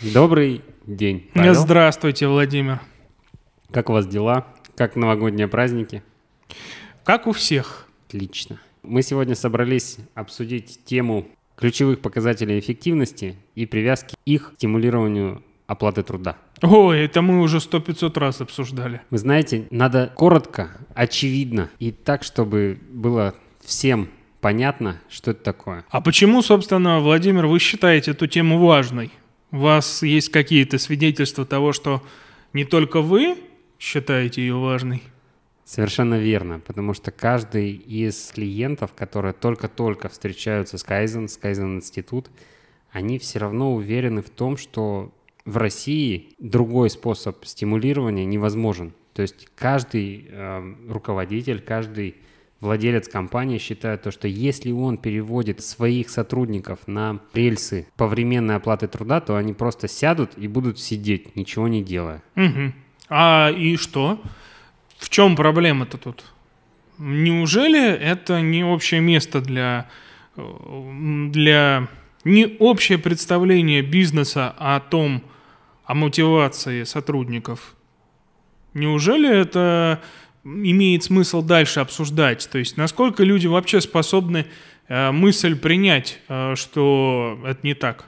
Добрый день, Павел. Здравствуйте, Владимир. Как у вас дела? Как новогодние праздники? Как у всех. Отлично. Мы сегодня собрались обсудить тему ключевых показателей эффективности и привязки их к стимулированию оплаты труда. Ой, это мы уже сто пятьсот раз обсуждали. Вы знаете, надо коротко, очевидно и так, чтобы было всем понятно, что это такое. А почему, собственно, Владимир, вы считаете эту тему важной? У вас есть какие-то свидетельства того, что не только вы считаете ее важной? Совершенно верно, потому что каждый из клиентов, которые только-только встречаются с Kaizen, с Kaizen Институт, они все равно уверены в том, что в России другой способ стимулирования невозможен. То есть каждый э, руководитель, каждый владелец компании считает то, что если он переводит своих сотрудников на рельсы повременной оплаты труда, то они просто сядут и будут сидеть, ничего не делая. Угу. А и что? В чем проблема-то тут? Неужели это не общее место для, для не общее представление бизнеса о том, о мотивации сотрудников? Неужели это имеет смысл дальше обсуждать. То есть насколько люди вообще способны э, мысль принять, э, что это не так?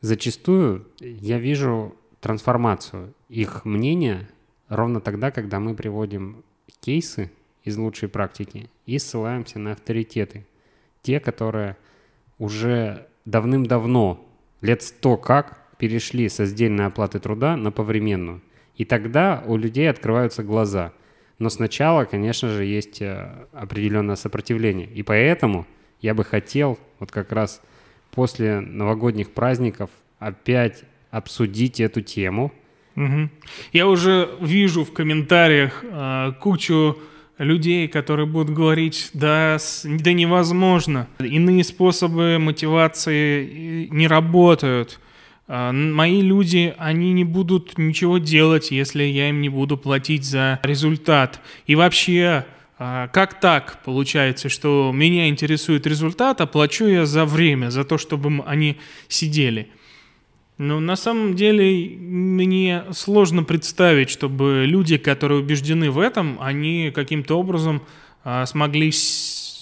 Зачастую я вижу трансформацию их мнения ровно тогда, когда мы приводим кейсы из лучшей практики и ссылаемся на авторитеты. Те, которые уже давным-давно, лет сто как, перешли со сдельной оплаты труда на повременную. И тогда у людей открываются глаза. Но сначала, конечно же, есть э, определенное сопротивление. И поэтому я бы хотел вот как раз после новогодних праздников опять обсудить эту тему. Угу. Я уже вижу в комментариях э, кучу людей, которые будут говорить, да, да невозможно, иные способы мотивации э, не работают. А, мои люди, они не будут ничего делать, если я им не буду платить за результат. И вообще, а, как так получается, что меня интересует результат, а плачу я за время, за то, чтобы они сидели? Но на самом деле мне сложно представить, чтобы люди, которые убеждены в этом, они каким-то образом а, смогли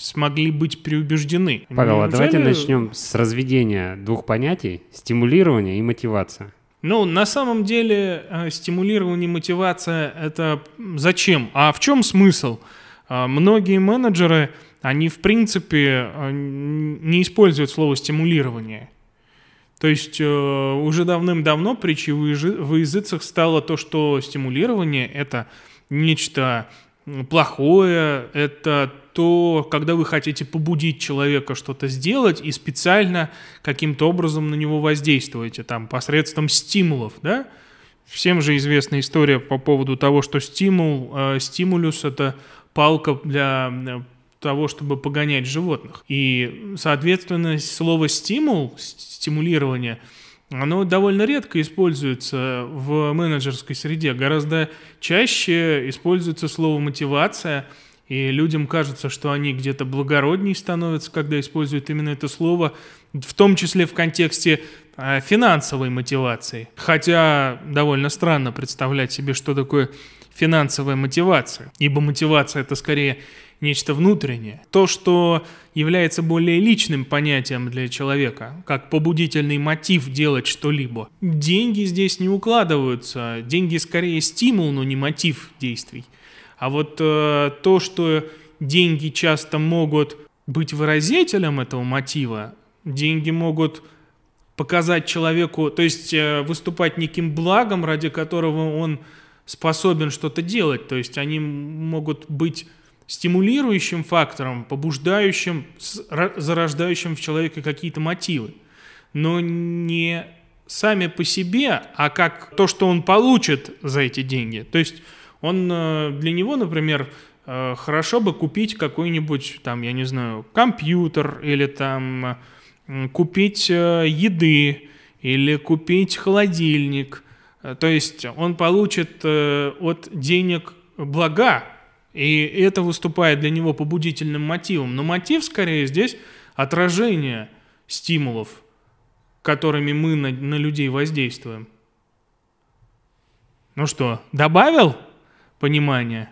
смогли быть переубеждены. Павел, а давайте начнем с разведения двух понятий – стимулирование и мотивация. Ну, на самом деле, э, стимулирование и мотивация – это зачем? А в чем смысл? Э, многие менеджеры, они, в принципе, э, не используют слово «стимулирование». То есть уже давным-давно притчей в языцах стало то, что стимулирование – это нечто плохое, это то, когда вы хотите побудить человека что-то сделать и специально каким-то образом на него воздействуете, там, посредством стимулов, да? Всем же известна история по поводу того, что стимул, э, стимулюс – это палка для э, того, чтобы погонять животных. И, соответственно, слово «стимул», «стимулирование» оно довольно редко используется в менеджерской среде. Гораздо чаще используется слово «мотивация», и людям кажется, что они где-то благородней становятся, когда используют именно это слово, в том числе в контексте э, финансовой мотивации. Хотя довольно странно представлять себе, что такое финансовая мотивация, ибо мотивация это скорее нечто внутреннее. То, что является более личным понятием для человека, как побудительный мотив делать что-либо. Деньги здесь не укладываются, деньги скорее стимул, но не мотив действий. А вот э, то, что деньги часто могут быть выразителем этого мотива, деньги могут показать человеку, то есть э, выступать неким благом, ради которого он способен что-то делать. То есть они могут быть стимулирующим фактором, побуждающим, зарождающим в человеке какие-то мотивы. Но не сами по себе, а как то, что он получит за эти деньги. То есть он э, для него, например, э, хорошо бы купить какой-нибудь, там, я не знаю, компьютер или там купить э, еды или купить холодильник. То есть он получит от денег блага, и это выступает для него побудительным мотивом. Но мотив скорее здесь отражение стимулов – которыми мы на, на людей воздействуем. Ну что, добавил понимание?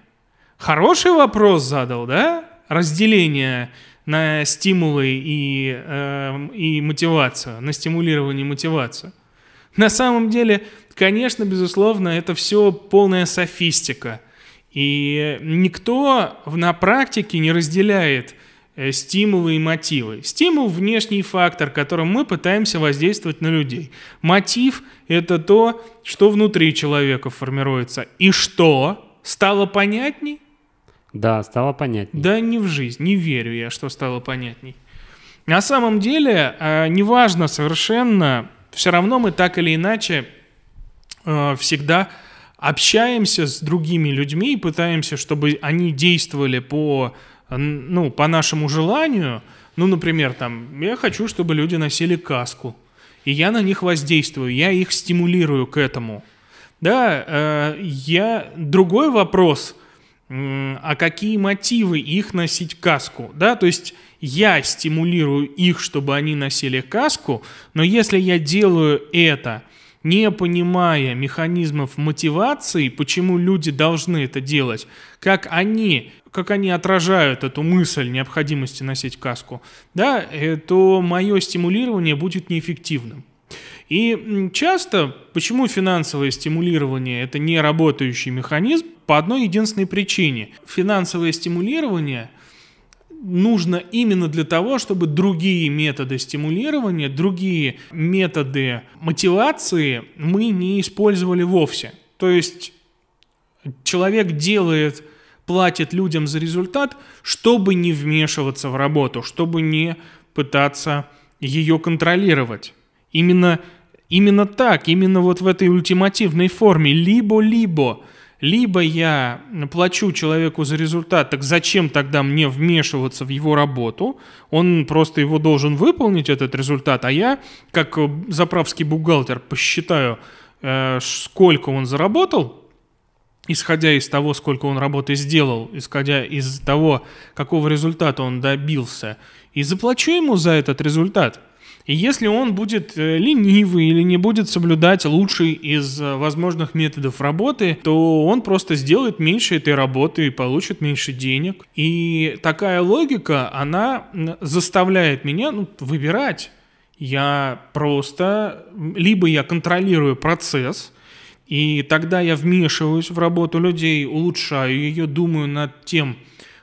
Хороший вопрос задал, да? Разделение на стимулы и, э, и мотивацию, на стимулирование и мотивацию. На самом деле, конечно, безусловно, это все полная софистика. И никто на практике не разделяет э, стимулы и мотивы. Стимул – внешний фактор, которым мы пытаемся воздействовать на людей. Мотив – это то, что внутри человека формируется. И что? Стало понятней? Да, стало понятней. Да не в жизнь, не верю я, что стало понятней. На самом деле, э, неважно совершенно, все равно мы так или иначе э, всегда общаемся с другими людьми и пытаемся, чтобы они действовали по, ну, по нашему желанию. Ну, например, там, я хочу, чтобы люди носили каску, и я на них воздействую, я их стимулирую к этому. Да, э, я... Другой вопрос – а какие мотивы их носить каску, да, то есть я стимулирую их, чтобы они носили каску, но если я делаю это, не понимая механизмов мотивации, почему люди должны это делать, как они, как они отражают эту мысль необходимости носить каску, да, э, то мое стимулирование будет неэффективным. И часто, почему финансовое стимулирование – это не работающий механизм? По одной единственной причине. Финансовое стимулирование нужно именно для того, чтобы другие методы стимулирования, другие методы мотивации мы не использовали вовсе. То есть человек делает, платит людям за результат, чтобы не вмешиваться в работу, чтобы не пытаться ее контролировать. Именно Именно так, именно вот в этой ультимативной форме, либо-либо. Либо я плачу человеку за результат, так зачем тогда мне вмешиваться в его работу? Он просто его должен выполнить, этот результат, а я, как заправский бухгалтер, посчитаю, э, сколько он заработал, исходя из того, сколько он работы сделал, исходя из того, какого результата он добился, и заплачу ему за этот результат – и если он будет э, ленивый или не будет соблюдать лучший из э, возможных методов работы, то он просто сделает меньше этой работы и получит меньше денег. И такая логика, она заставляет меня ну, выбирать. Я просто, либо я контролирую процесс, и тогда я вмешиваюсь в работу людей, улучшаю ее, думаю над тем,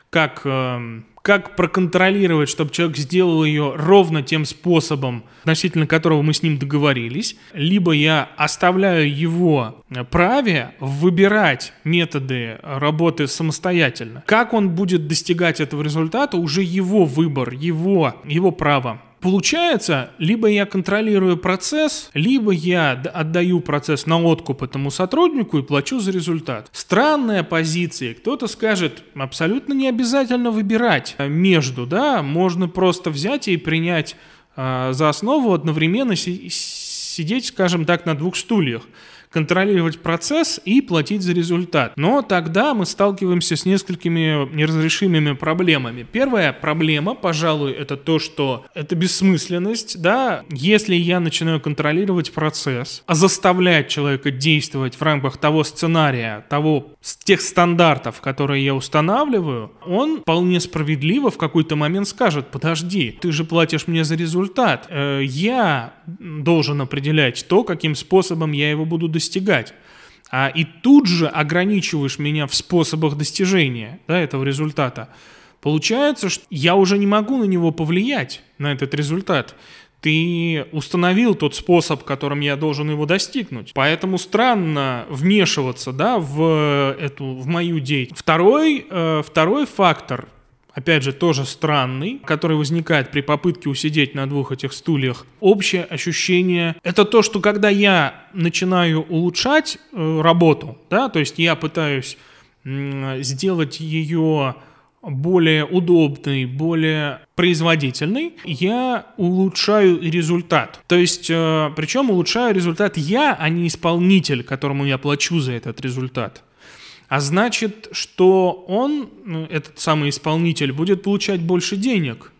как эм, как проконтролировать, чтобы человек сделал ее ровно тем способом, относительно которого мы с ним договорились, либо я оставляю его праве выбирать методы работы самостоятельно. Как он будет достигать этого результата, уже его выбор, его, его право. Получается, либо я контролирую процесс, либо я отдаю процесс на откуп этому сотруднику и плачу за результат. Странная позиция. Кто-то скажет, абсолютно не обязательно выбирать между, да, можно просто взять и принять э, за основу одновременно си- сидеть, скажем так, на двух стульях контролировать процесс и платить за результат. Но тогда мы сталкиваемся с несколькими неразрешимыми проблемами. Первая проблема, пожалуй, это то, что это бессмысленность, да, если я начинаю контролировать процесс, а заставлять человека действовать в рамках того сценария, того, тех стандартов, которые я устанавливаю, он вполне справедливо в какой-то момент скажет, подожди, ты же платишь мне за результат, э, я должен определять то, каким способом я его буду достигать. А, и тут же ограничиваешь меня в способах достижения да, этого результата. Получается, что я уже не могу на него повлиять, на этот результат. Ты установил тот способ, которым я должен его достигнуть. Поэтому странно вмешиваться да, в, эту, в мою деятельность. Второй, э, второй фактор опять же, тоже странный, который возникает при попытке усидеть на двух этих стульях. Общее ощущение — это то, что когда я начинаю улучшать э, работу, да, то есть я пытаюсь э, сделать ее более удобный, более производительный, я улучшаю результат. То есть, э, причем улучшаю результат я, а не исполнитель, которому я плачу за этот результат. А значит, что он, ну, этот самый исполнитель, будет получать больше денег.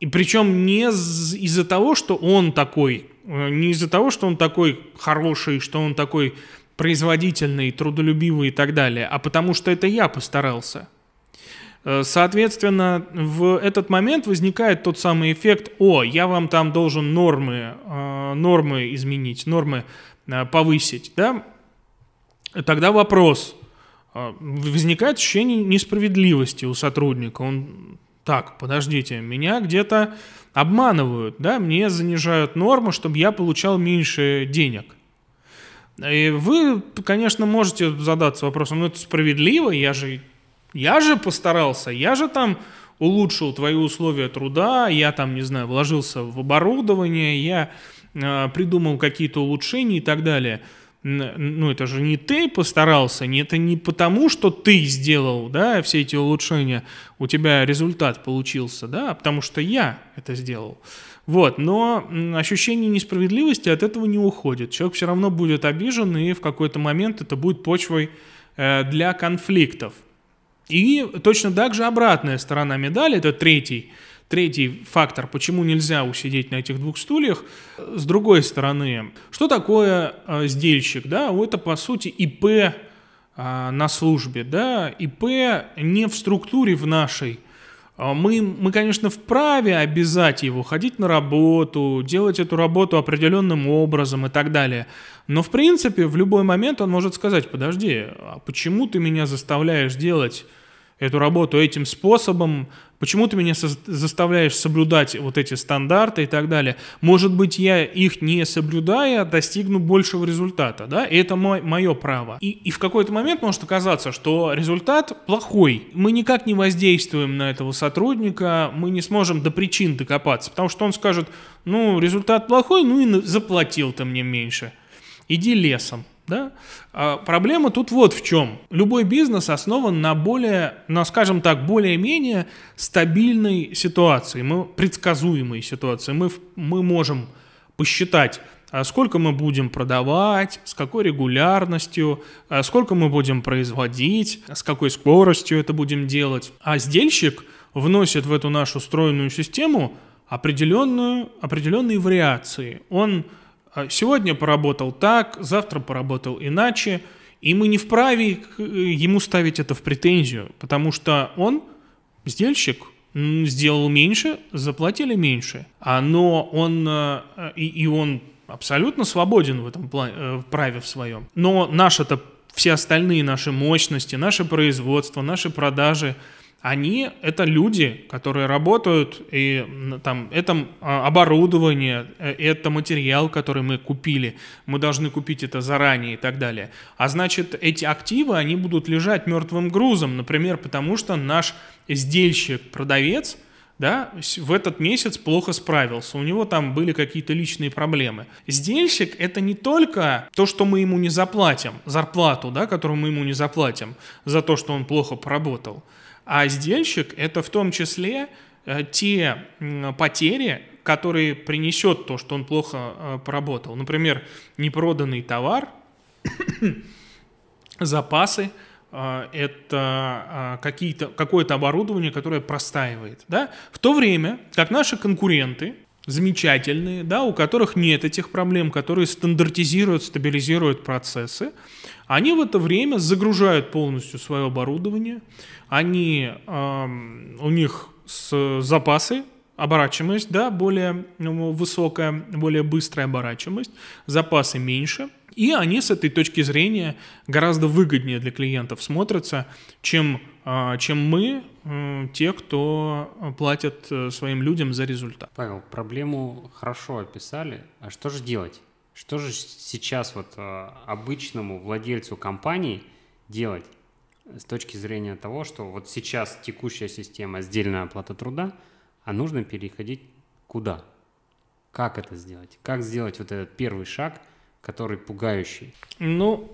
И причем не из-за того, что он такой, э, не из-за того, что он такой хороший, что он такой производительный, трудолюбивый и так далее, а потому что это я постарался. Э, соответственно, в этот момент возникает тот самый эффект, о, я вам там должен нормы, э, нормы изменить, нормы повысить, да? Тогда вопрос, возникает ощущение несправедливости у сотрудника. Он так, подождите, меня где-то обманывают, да, мне занижают норму, чтобы я получал меньше денег. И вы, конечно, можете задаться вопросом, ну это справедливо, я же, я же постарался, я же там улучшил твои условия труда, я там, не знаю, вложился в оборудование, я э, придумал какие-то улучшения и так далее – ну это же не ты постарался, не, это не потому, что ты сделал, да, все эти улучшения, у тебя результат получился, да, а потому что я это сделал. Вот, но ощущение несправедливости от этого не уходит. Человек все равно будет обижен, и в какой-то момент это будет почвой э, для конфликтов. И точно так же обратная сторона медали, это третий Третий фактор, почему нельзя усидеть на этих двух стульях, с другой стороны, что такое э, сдельщик? Да? Это, по сути, ИП э, на службе. Да? ИП не в структуре в нашей. А мы, мы, конечно, вправе обязать его ходить на работу, делать эту работу определенным образом и так далее. Но, в принципе, в любой момент он может сказать, подожди, а почему ты меня заставляешь делать эту работу этим способом, почему ты меня заставляешь соблюдать вот эти стандарты и так далее. Может быть, я их не соблюдая достигну большего результата, да, и это мой, мое право. И, и в какой-то момент может оказаться, что результат плохой. Мы никак не воздействуем на этого сотрудника, мы не сможем до причин докопаться, потому что он скажет, ну, результат плохой, ну и заплатил ты мне меньше. Иди лесом. Да? А проблема тут вот в чем. Любой бизнес основан на более, на, скажем так, более-менее стабильной ситуации, мы, предсказуемой ситуации. Мы, мы можем посчитать, а сколько мы будем продавать, с какой регулярностью, а сколько мы будем производить, с какой скоростью это будем делать. А сдельщик вносит в эту нашу стройную систему определенную, определенные вариации. Он сегодня поработал так, завтра поработал иначе, и мы не вправе э, ему ставить это в претензию, потому что он, сдельщик, сделал меньше, заплатили меньше, а, но он, э, и, и он абсолютно свободен в этом э, праве в своем. Но наши-то, все остальные наши мощности, наше производство, наши продажи – они это люди, которые работают, и там это а, оборудование, э, это материал, который мы купили, мы должны купить это заранее и так далее. А значит, эти активы, они будут лежать мертвым грузом, например, потому что наш сдельщик, продавец, да, в этот месяц плохо справился, у него там были какие-то личные проблемы. Сдельщик – это не только то, что мы ему не заплатим, зарплату, да, которую мы ему не заплатим за то, что он плохо поработал – а сдельщик – это в том числе э, те потери, которые принесет то, что он плохо э, поработал. Например, непроданный товар, запасы, э, это какие-то, какое-то оборудование, которое простаивает. Да? В то время как наши конкуренты, замечательные, да, у которых нет этих проблем, которые стандартизируют, стабилизируют процессы, они в это время загружают полностью свое оборудование, они, э, у них с запасы, оборачиваемость, да, более ну, высокая, более быстрая оборачиваемость, запасы меньше, и они с этой точки зрения гораздо выгоднее для клиентов смотрятся, чем, э, чем мы, э, те, кто платят э, своим людям за результат. Павел, проблему хорошо описали, а что же делать? Что же сейчас вот э, обычному владельцу компании делать с точки зрения того, что вот сейчас текущая система сдельная оплата труда, а нужно переходить куда? Как это сделать? Как сделать вот этот первый шаг, который пугающий? Ну,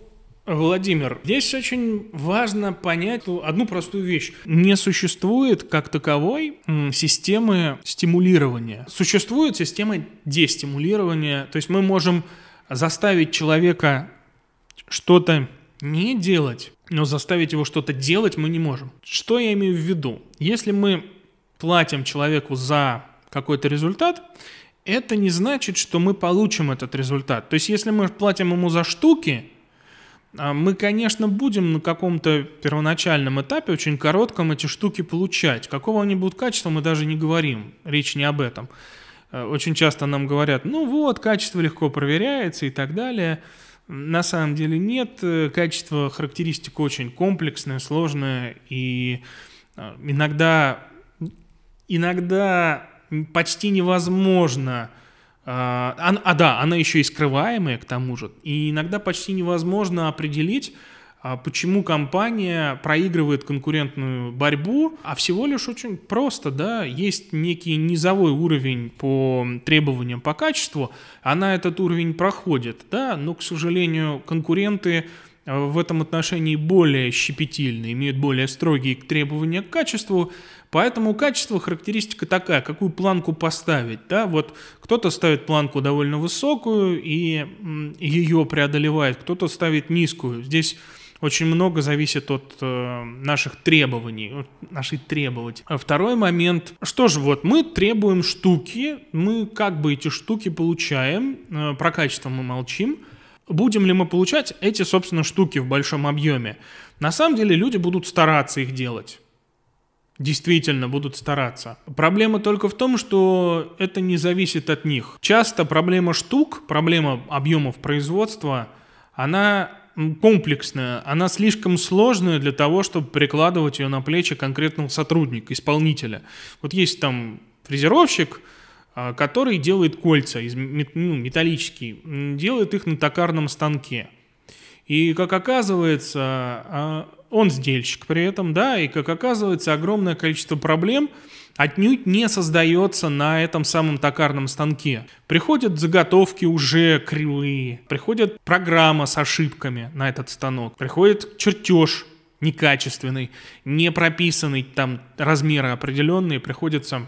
Владимир, здесь очень важно понять одну простую вещь. Не существует как таковой системы стимулирования. Существует система дестимулирования. То есть мы можем заставить человека что-то не делать, но заставить его что-то делать мы не можем. Что я имею в виду? Если мы платим человеку за какой-то результат, это не значит, что мы получим этот результат. То есть, если мы платим ему за штуки, а, мы, конечно, будем на каком-то первоначальном этапе, очень коротком, эти штуки получать. Какого они будут качества, мы даже не говорим. Речь не об этом. Э, очень часто нам говорят, ну вот, качество легко проверяется и так далее. На самом деле нет. Э, качество характеристика очень комплексное, сложное. И э, иногда, иногда почти невозможно. А, а, да, она еще и скрываемая к тому же. И иногда почти невозможно определить, а, почему компания проигрывает конкурентную борьбу, а всего лишь очень просто, да, есть некий низовой уровень по требованиям по качеству, она этот уровень проходит, да, но, к сожалению, конкуренты а, в этом отношении более щепетильны, имеют более строгие требования к качеству, Поэтому качество характеристика такая, какую планку поставить. Да? Вот кто-то ставит планку довольно высокую и ее преодолевает, кто-то ставит низкую. Здесь очень много зависит от э, наших требований, от нашей требовать. А второй момент, что же, вот мы требуем штуки, мы как бы эти штуки получаем, э, про качество мы молчим, будем ли мы получать эти, собственно, штуки в большом объеме? На самом деле люди будут стараться их делать действительно будут стараться. Проблема только в том, что это не зависит от них. Часто проблема штук, проблема объемов производства, она комплексная, она слишком сложная для того, чтобы перекладывать ее на плечи конкретного сотрудника, исполнителя. Вот есть там фрезеровщик, а, который делает кольца из ну, металлические, делает их на токарном станке. И, как оказывается, а, он сдельщик при этом, да, и, как оказывается, огромное количество проблем отнюдь не создается на этом самом токарном станке. Приходят заготовки уже кривые, приходит программа с ошибками на этот станок, приходит чертеж некачественный, не прописанный там размеры определенные, приходится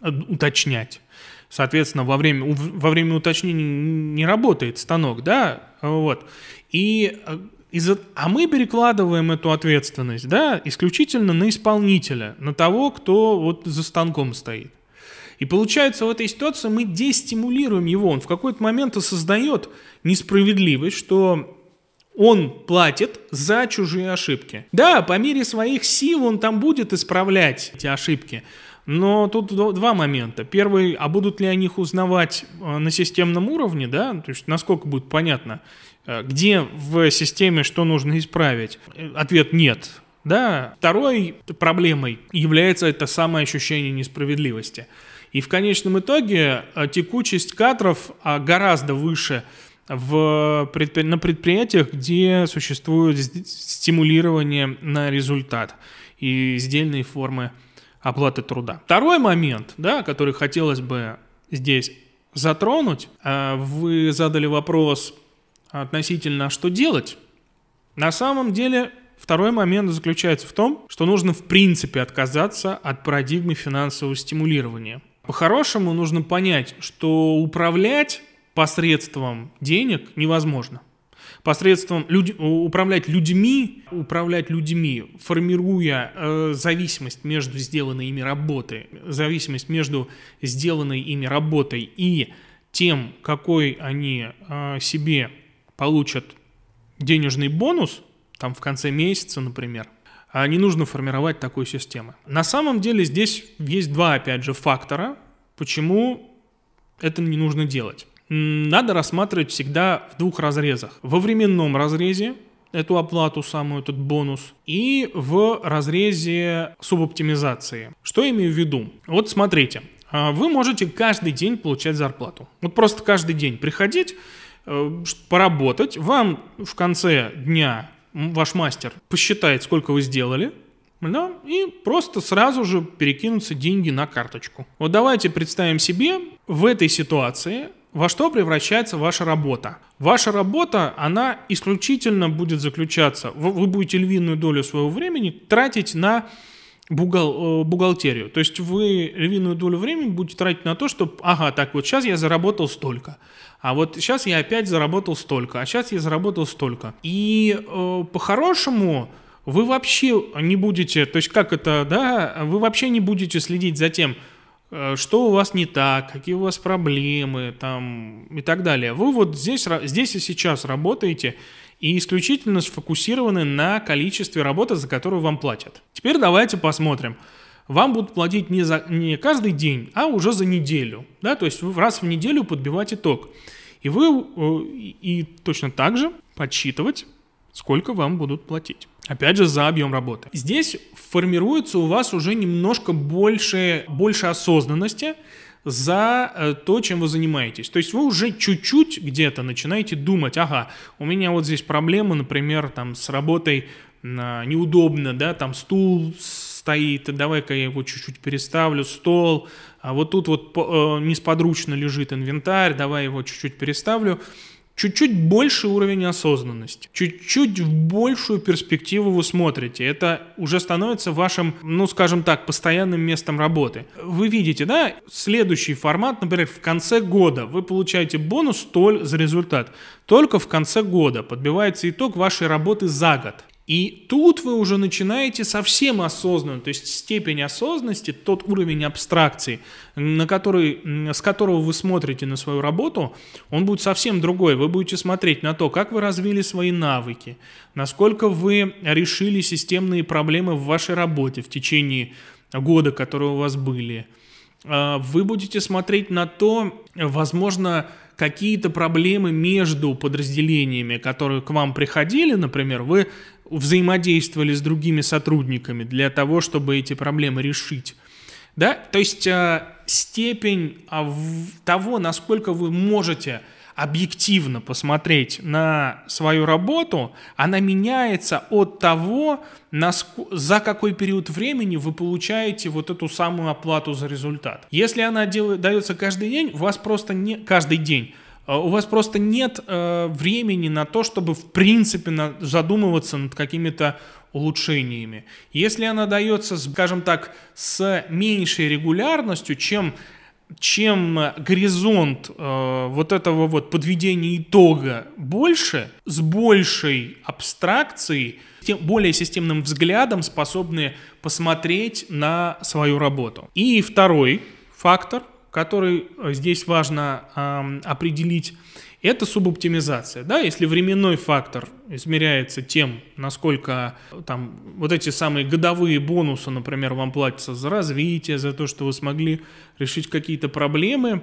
уточнять. Соответственно, во время, во время уточнения не работает станок, да, вот. И э, из а мы перекладываем эту ответственность, да, исключительно на исполнителя, на того, кто вот за станком стоит. И получается, в этой ситуации мы дестимулируем его. Он в какой-то момент осознает несправедливость, что он платит за чужие ошибки. Да, по мере своих сил он там будет исправлять эти ошибки. Но тут два момента. Первый, а будут ли о них узнавать э, на системном уровне, да, то есть насколько будет понятно, где в системе что нужно исправить? Ответ нет. Да. Второй проблемой является это самое ощущение несправедливости. И в конечном итоге э, текучесть кадров а, гораздо выше в на предприятиях, где существует стимулирование на результат и сдельные формы оплаты труда. Второй момент, да, который хотелось бы здесь затронуть, э, вы задали вопрос относительно что делать, на самом деле второй момент заключается в том, что нужно в принципе отказаться от парадигмы финансового стимулирования. По-хорошему нужно понять, что управлять посредством денег невозможно. Посредством люд... управлять людьми, управлять людьми, формируя э, зависимость между сделанной ими работой, зависимость между сделанной ими работой и тем, какой они э, себе получат денежный бонус, там в конце месяца, например, а не нужно формировать такой системы. На самом деле здесь есть два, опять же, фактора, почему это не нужно делать. Надо рассматривать всегда в двух разрезах. Во временном разрезе эту оплату самую, этот бонус, и в разрезе субоптимизации. Что имею в виду? Вот смотрите, а, вы можете каждый день получать зарплату. Вот просто каждый день приходить поработать. Вам в конце дня ваш мастер посчитает, сколько вы сделали, да, и просто сразу же перекинутся деньги на карточку. Вот давайте представим себе в этой ситуации, во что превращается ваша работа. Ваша работа, она исключительно будет заключаться, вы будете львиную долю своего времени тратить на бухгал, э, бухгалтерию. То есть вы львиную долю времени будете тратить на то, чтобы, ага, так вот сейчас я заработал столько, а вот сейчас я опять заработал столько, а сейчас я заработал столько. И э, по-хорошему вы вообще не будете, то есть как это, да, вы вообще не будете следить за тем, э, что у вас не так, какие у вас проблемы там, и так далее. Вы вот здесь, здесь и сейчас работаете и исключительно сфокусированы на количестве работы, за которую вам платят. Теперь давайте посмотрим. Вам будут платить не, за, не каждый день, а уже за неделю. Да? То есть раз в неделю подбивать итог. И вы э, и точно так же подсчитывать, сколько вам будут платить. Опять же, за объем работы. Здесь формируется у вас уже немножко больше, больше осознанности, за э, то, чем вы занимаетесь. То есть вы уже чуть-чуть где-то начинаете думать, ага, у меня вот здесь проблема, например, там с работой неудобно, да, там стул стоит, давай-ка я его чуть-чуть переставлю, стол, а вот тут вот э, несподручно лежит инвентарь, давай его чуть-чуть переставлю чуть-чуть больше уровень осознанности, чуть-чуть в большую перспективу вы смотрите. Это уже становится вашим, ну, скажем так, постоянным местом работы. Вы видите, да, следующий формат, например, в конце года вы получаете бонус столь за результат. Только в конце года подбивается итог вашей работы за год. И тут вы уже начинаете совсем осознанно, то есть степень осознанности, тот уровень абстракции, на который, с которого вы смотрите на свою работу, он будет совсем другой. Вы будете смотреть на то, как вы развили свои навыки, насколько вы решили системные проблемы в вашей работе в течение года, которые у вас были. А, вы будете смотреть на то, возможно, какие-то проблемы между подразделениями, которые к вам приходили, например, вы взаимодействовали с другими сотрудниками для того, чтобы эти проблемы решить. Да? То есть э, степень э, того, насколько вы можете объективно посмотреть на свою работу, она меняется от того, за какой период времени вы получаете вот эту самую оплату за результат. Если она делает, дается каждый день, у вас просто не каждый день, у вас просто нет э, времени на то, чтобы в принципе на, задумываться над какими-то улучшениями. Если она дается, скажем так, с меньшей регулярностью, чем чем горизонт э, вот этого вот подведения итога больше, с большей абстракцией, тем более системным взглядом способны посмотреть на свою работу. И второй фактор – который э, здесь важно э, определить, это субоптимизация. Да? Если временной фактор измеряется тем, насколько там вот эти самые годовые бонусы, например, вам платятся за развитие, за то, что вы смогли решить какие-то проблемы,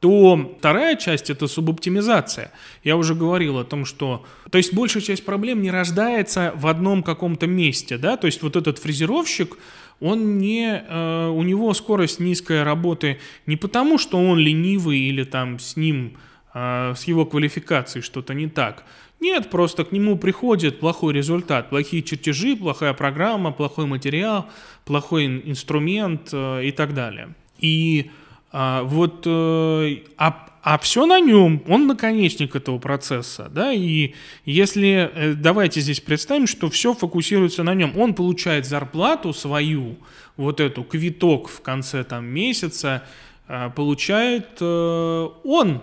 то вторая часть – это субоптимизация. Я уже говорил о том, что... То есть большая часть проблем не рождается в одном каком-то месте, да, то есть вот этот фрезеровщик, он не, э, у него скорость низкая работы не потому, что он ленивый или там с ним, э, с его квалификацией что-то не так. Нет, просто к нему приходит плохой результат, плохие чертежи, плохая программа, плохой материал, плохой инструмент э, и так далее. И а, вот, э, а, а все на нем, он наконечник этого процесса, да, и если, э, давайте здесь представим, что все фокусируется на нем, он получает зарплату свою, вот эту, квиток в конце там месяца, а, получает э, он,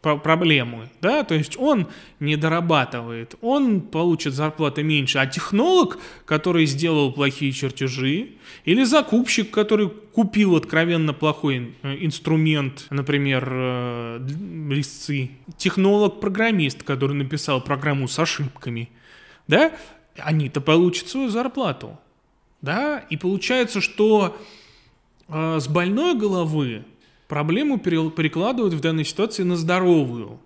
проблемы, да, то есть он не дорабатывает, он получит зарплаты меньше, а технолог, который сделал плохие чертежи, или закупщик, который купил откровенно плохой э, инструмент, например, э, резцы, технолог-программист, который написал программу с ошибками, да, они-то получат свою зарплату, да, и получается, что э, с больной головы проблему перекладывают в данной ситуации на здоровую.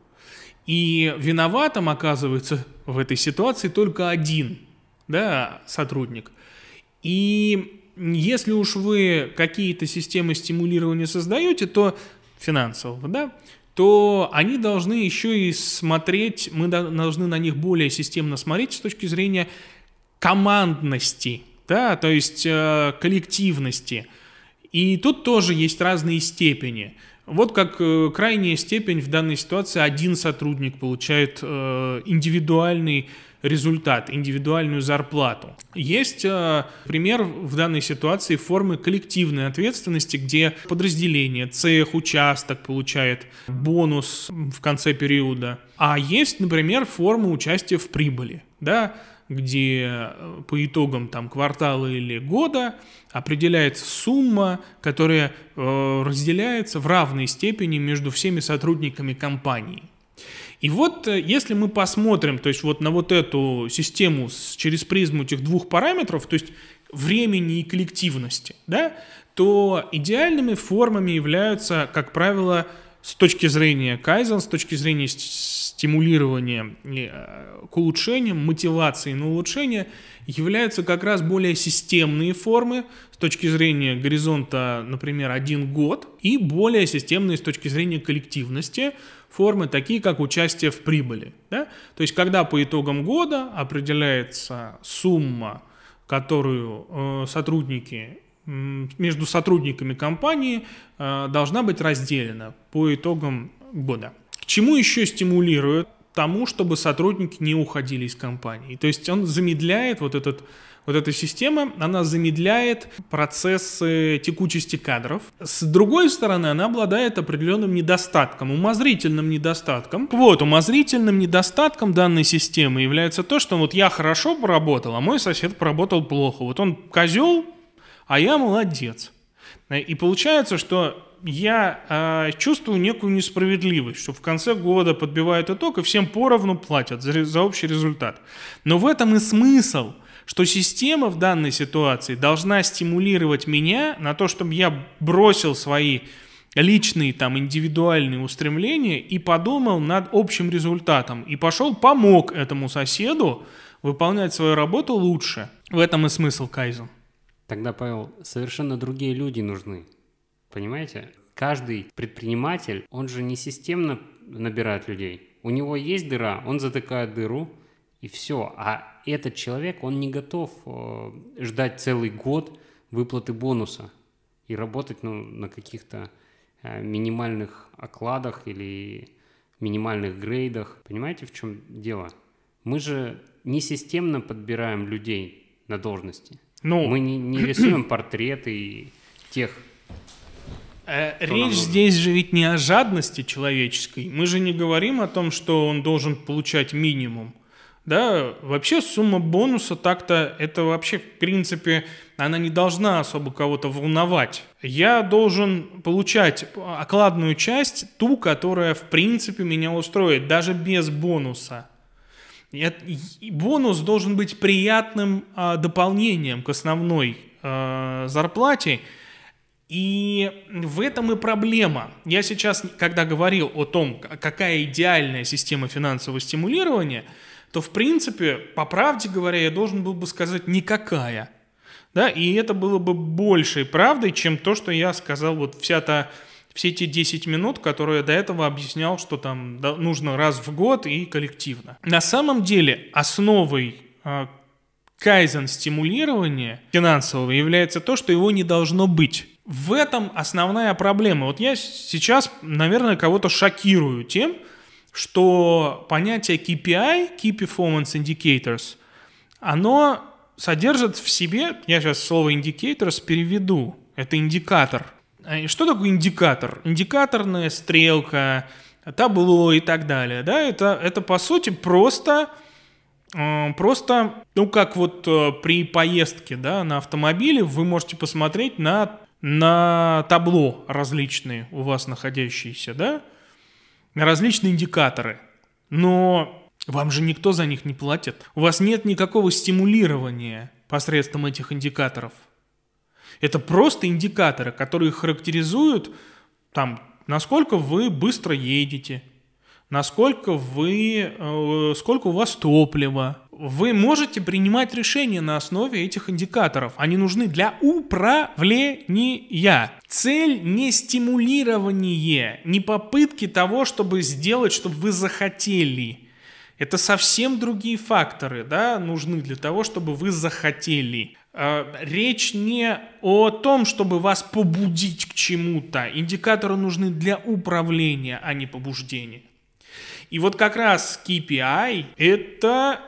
И виноватым оказывается в этой ситуации только один да, сотрудник. И если уж вы какие-то системы стимулирования создаете, то финансового, да, то они должны еще и смотреть, мы должны на них более системно смотреть с точки зрения командности, да, то есть э, коллективности – и тут тоже есть разные степени. Вот как э, крайняя степень в данной ситуации один сотрудник получает э, индивидуальный результат, индивидуальную зарплату. Есть э, пример в данной ситуации формы коллективной ответственности, где подразделение, цех, участок получает бонус в конце периода. А есть, например, форма участия в прибыли. Да? Где э, по итогам там квартала или года определяется сумма, которая э, разделяется в равной степени между всеми сотрудниками компании. И вот э, если мы посмотрим, то есть вот на вот эту систему с, через призму этих двух параметров, то есть времени и коллективности, да, то идеальными формами являются, как правило, с точки зрения кайзен, с точки зрения стимулирования э, к улучшениям, мотивации на улучшение, являются как раз более системные формы с точки зрения горизонта, например, один год, и более системные с точки зрения коллективности формы, такие как участие в прибыли. Да? То есть, когда по итогам года определяется сумма, которую э, сотрудники между сотрудниками компании э, должна быть разделена по итогам года. К чему еще стимулирует? Тому, чтобы сотрудники не уходили из компании. То есть он замедляет вот этот вот эта система, она замедляет процессы текучести кадров. С другой стороны, она обладает определенным недостатком, умозрительным недостатком. Вот, умозрительным недостатком данной системы является то, что вот я хорошо поработал, а мой сосед поработал плохо. Вот он козел, а я молодец. И получается, что я э, чувствую некую несправедливость, что в конце года подбивают итог и всем поровну платят за, за общий результат. Но в этом и смысл, что система в данной ситуации должна стимулировать меня на то, чтобы я бросил свои личные там индивидуальные устремления и подумал над общим результатом и пошел помог этому соседу выполнять свою работу лучше. В этом и смысл кайзен. Тогда, Павел, совершенно другие люди нужны. Понимаете? Каждый предприниматель, он же не системно набирает людей. У него есть дыра, он затыкает дыру, и все. А этот человек, он не готов э, ждать целый год выплаты бонуса и работать ну, на каких-то э, минимальных окладах или минимальных грейдах. Понимаете, в чем дело? Мы же не системно подбираем людей на должности. Ну, Мы не, не рисуем портреты тех Э, речь здесь же ведь не о жадности человеческой. Мы же не говорим о том, что он должен получать минимум. Да, вообще сумма бонуса так-то, это вообще в принципе, она не должна особо кого-то волновать. Я должен получать окладную часть, ту, которая в принципе меня устроит, даже без бонуса. Бонус должен быть приятным а, дополнением к основной а, зарплате, и в этом и проблема. Я сейчас, когда говорил о том, какая идеальная система финансового стимулирования, то, в принципе, по правде говоря, я должен был бы сказать никакая. Да, и это было бы большей правдой, чем то, что я сказал вот вся та, все те 10 минут, которые я до этого объяснял, что там нужно раз в год и коллективно. На самом деле основой кайзен стимулирования финансового является то, что его не должно быть. В этом основная проблема. Вот я сейчас, наверное, кого-то шокирую тем, что понятие KPI, Key Performance Indicators, оно содержит в себе, я сейчас слово indicators переведу, это индикатор. А что такое индикатор? Индикаторная стрелка, табло и так далее. Да? Это, это по сути просто э, Просто, ну как вот э, при поездке да, на автомобиле вы можете посмотреть на на табло различные у вас находящиеся, да, различные индикаторы, но вам же никто за них не платит. У вас нет никакого стимулирования посредством этих индикаторов. Это просто индикаторы, которые характеризуют, там, насколько вы быстро едете, насколько вы, э, сколько у вас топлива. Вы можете принимать решения на основе этих индикаторов. Они нужны для управления. Цель не стимулирование, не попытки того, чтобы сделать, чтобы вы захотели. Это совсем другие факторы, да, нужны для того, чтобы вы захотели. Э, речь не о том, чтобы вас побудить к чему-то. Индикаторы нужны для управления, а не побуждения. И вот как раз KPI – это,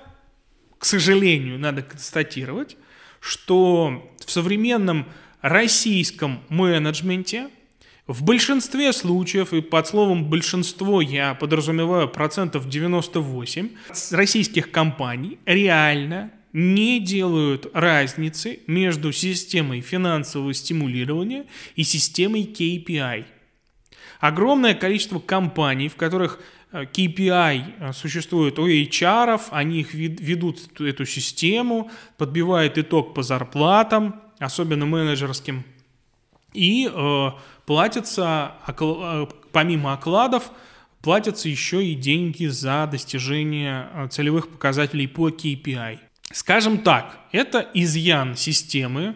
к сожалению, надо констатировать, что в современном российском менеджменте В большинстве случаев, и под словом «большинство» я подразумеваю процентов 98, российских компаний реально не делают разницы между системой финансового стимулирования и системой KPI. Огромное количество компаний, в которых э, KPI э, существует у HR, они их ведут эту систему, подбивают итог по зарплатам, особенно менеджерским, и э, платятся, э, помимо окладов, платятся еще и деньги за достижение целевых показателей по KPI. Скажем так, это изъян системы.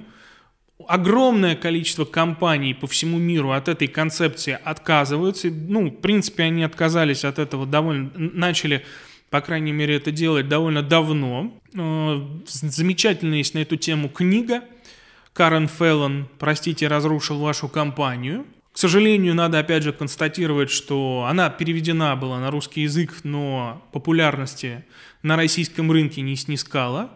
Огромное количество компаний по всему миру от этой концепции отказываются. Ну, в принципе, они отказались от этого довольно... Начали, по крайней мере, это делать довольно давно. Э, замечательная есть на эту тему книга. Карен Феллон «Простите, разрушил вашу компанию». К сожалению, надо опять же констатировать, что она переведена была на русский язык, но популярности на российском рынке не снискала.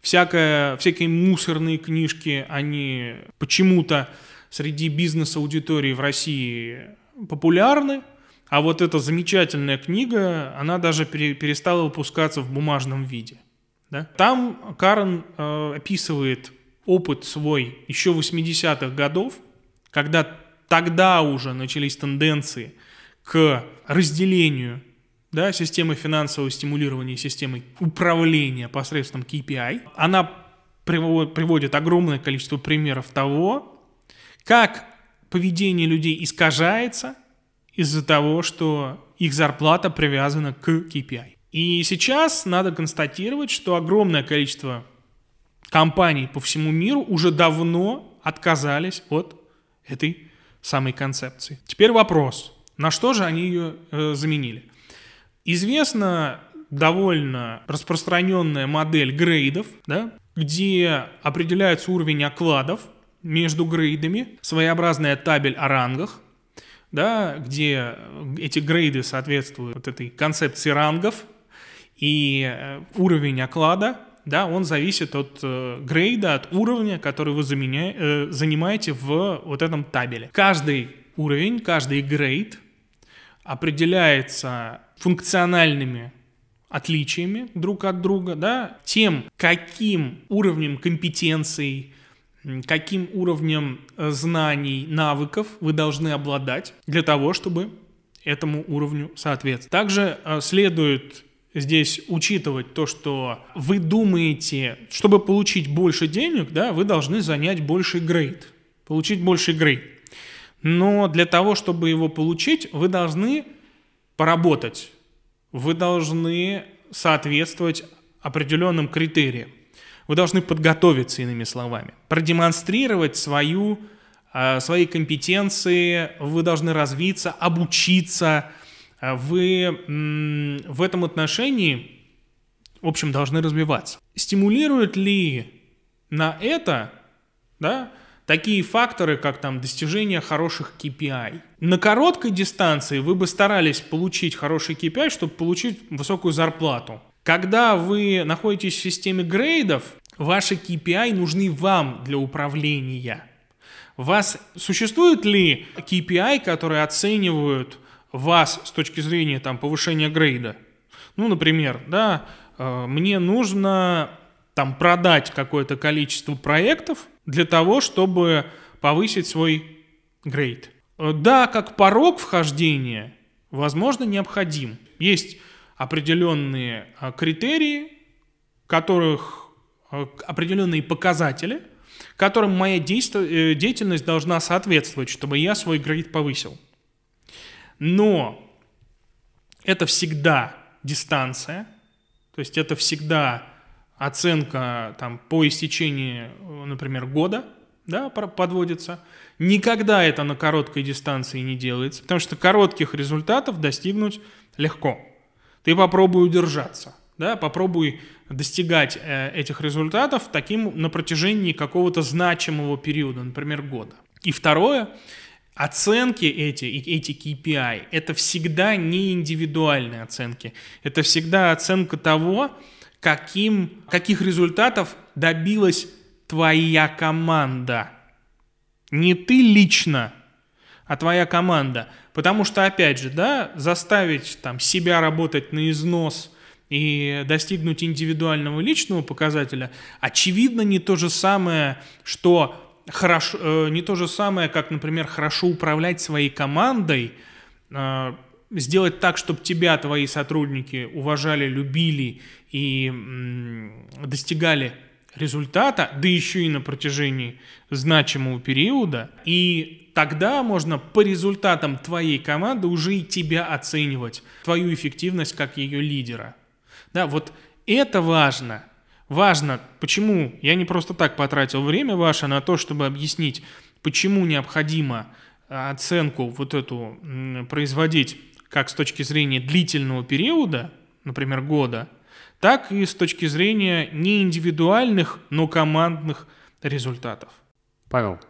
Всякое, всякие мусорные книжки, они почему-то среди бизнес-аудитории в России популярны, а вот эта замечательная книга, она даже перестала выпускаться в бумажном виде. Да? Там Карен э, описывает опыт свой еще 80-х годов, когда тогда уже начались тенденции к разделению да, системы финансового стимулирования, системы управления посредством KPI, она приводит огромное количество примеров того, как поведение людей искажается из-за того, что их зарплата привязана к KPI. И сейчас надо констатировать, что огромное количество компаний по всему миру уже давно отказались от этой самой концепции. Теперь вопрос, на что же они ее э, заменили? Известна довольно распространенная модель грейдов, да, где определяется уровень окладов между грейдами, своеобразная табель о рангах, да, где эти грейды соответствуют вот этой концепции рангов, и э, уровень оклада, да, он зависит от э, грейда, от уровня, который вы заменя... э, занимаете в вот этом табеле. Каждый уровень, каждый грейд определяется функциональными отличиями друг от друга, да, тем, каким уровнем компетенций, каким уровнем э, знаний, навыков вы должны обладать для того, чтобы этому уровню соответствовать. Также э, следует здесь учитывать то, что вы думаете, чтобы получить больше денег, да, вы должны занять больший грейд, получить больший грейд. Но для того, чтобы его получить, вы должны поработать. Вы должны соответствовать определенным критериям. Вы должны подготовиться, иными словами, продемонстрировать свою, а, свои компетенции, вы должны развиться, обучиться. А вы в этом отношении, в общем, должны развиваться. Стимулирует ли на это, да, такие факторы, как там достижение хороших KPI. На короткой дистанции вы бы старались получить хороший KPI, чтобы получить высокую зарплату. Когда вы находитесь в системе грейдов, ваши KPI нужны вам для управления. Вас существует ли KPI, которые оценивают вас с точки зрения там, повышения грейда? Ну, например, да, э, мне нужно там продать какое-то количество проектов для того, чтобы повысить свой грейд. Э, да, как порог вхождения, возможно, необходим. Есть определенные э, критерии, которых э, определенные показатели, которым моя деятельность должна соответствовать, чтобы я свой грейд повысил. Но это всегда дистанция, то есть это всегда оценка там, по истечении, например, года, да, подводится. Никогда это на короткой дистанции не делается, потому что коротких результатов достигнуть легко. Ты попробуй удержаться, да, попробуй достигать э, этих результатов таким на протяжении какого-то значимого периода, например, года. И второе, оценки эти, эти KPI, это всегда не индивидуальные оценки, это всегда оценка того, каким, каких результатов добилась твоя команда. Не ты лично, а твоя команда. Потому что, опять же, да, заставить там себя работать на износ и достигнуть индивидуального личного показателя, очевидно, не то же самое, что хорошо, э, не то же самое, как, например, хорошо управлять своей командой, э, сделать так, чтобы тебя твои сотрудники уважали, любили и достигали результата, да еще и на протяжении значимого периода, и тогда можно по результатам твоей команды уже и тебя оценивать, твою эффективность как ее лидера. Да, вот это важно. Важно, почему я не просто так потратил время ваше на то, чтобы объяснить, почему необходимо а, оценку вот эту производить как с точки зрения длительного периода, например, года, так и с точки зрения не индивидуальных, но командных результатов. Павел,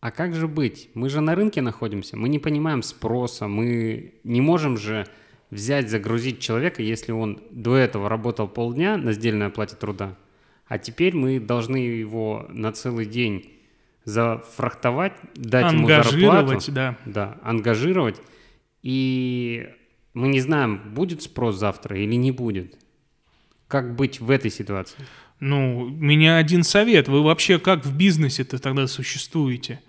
а как же быть? Мы же на рынке находимся, мы не понимаем спроса, мы не можем же взять, загрузить человека, если он до этого работал полдня на сдельной оплате труда, а теперь мы должны его на целый день зафрахтовать, дать ему зарплату. да. Да, ангажировать. И мы не знаем, будет спрос завтра или не будет. Как быть в этой ситуации? Ну, у меня один совет. Вы вообще как в бизнесе-то тогда существуете?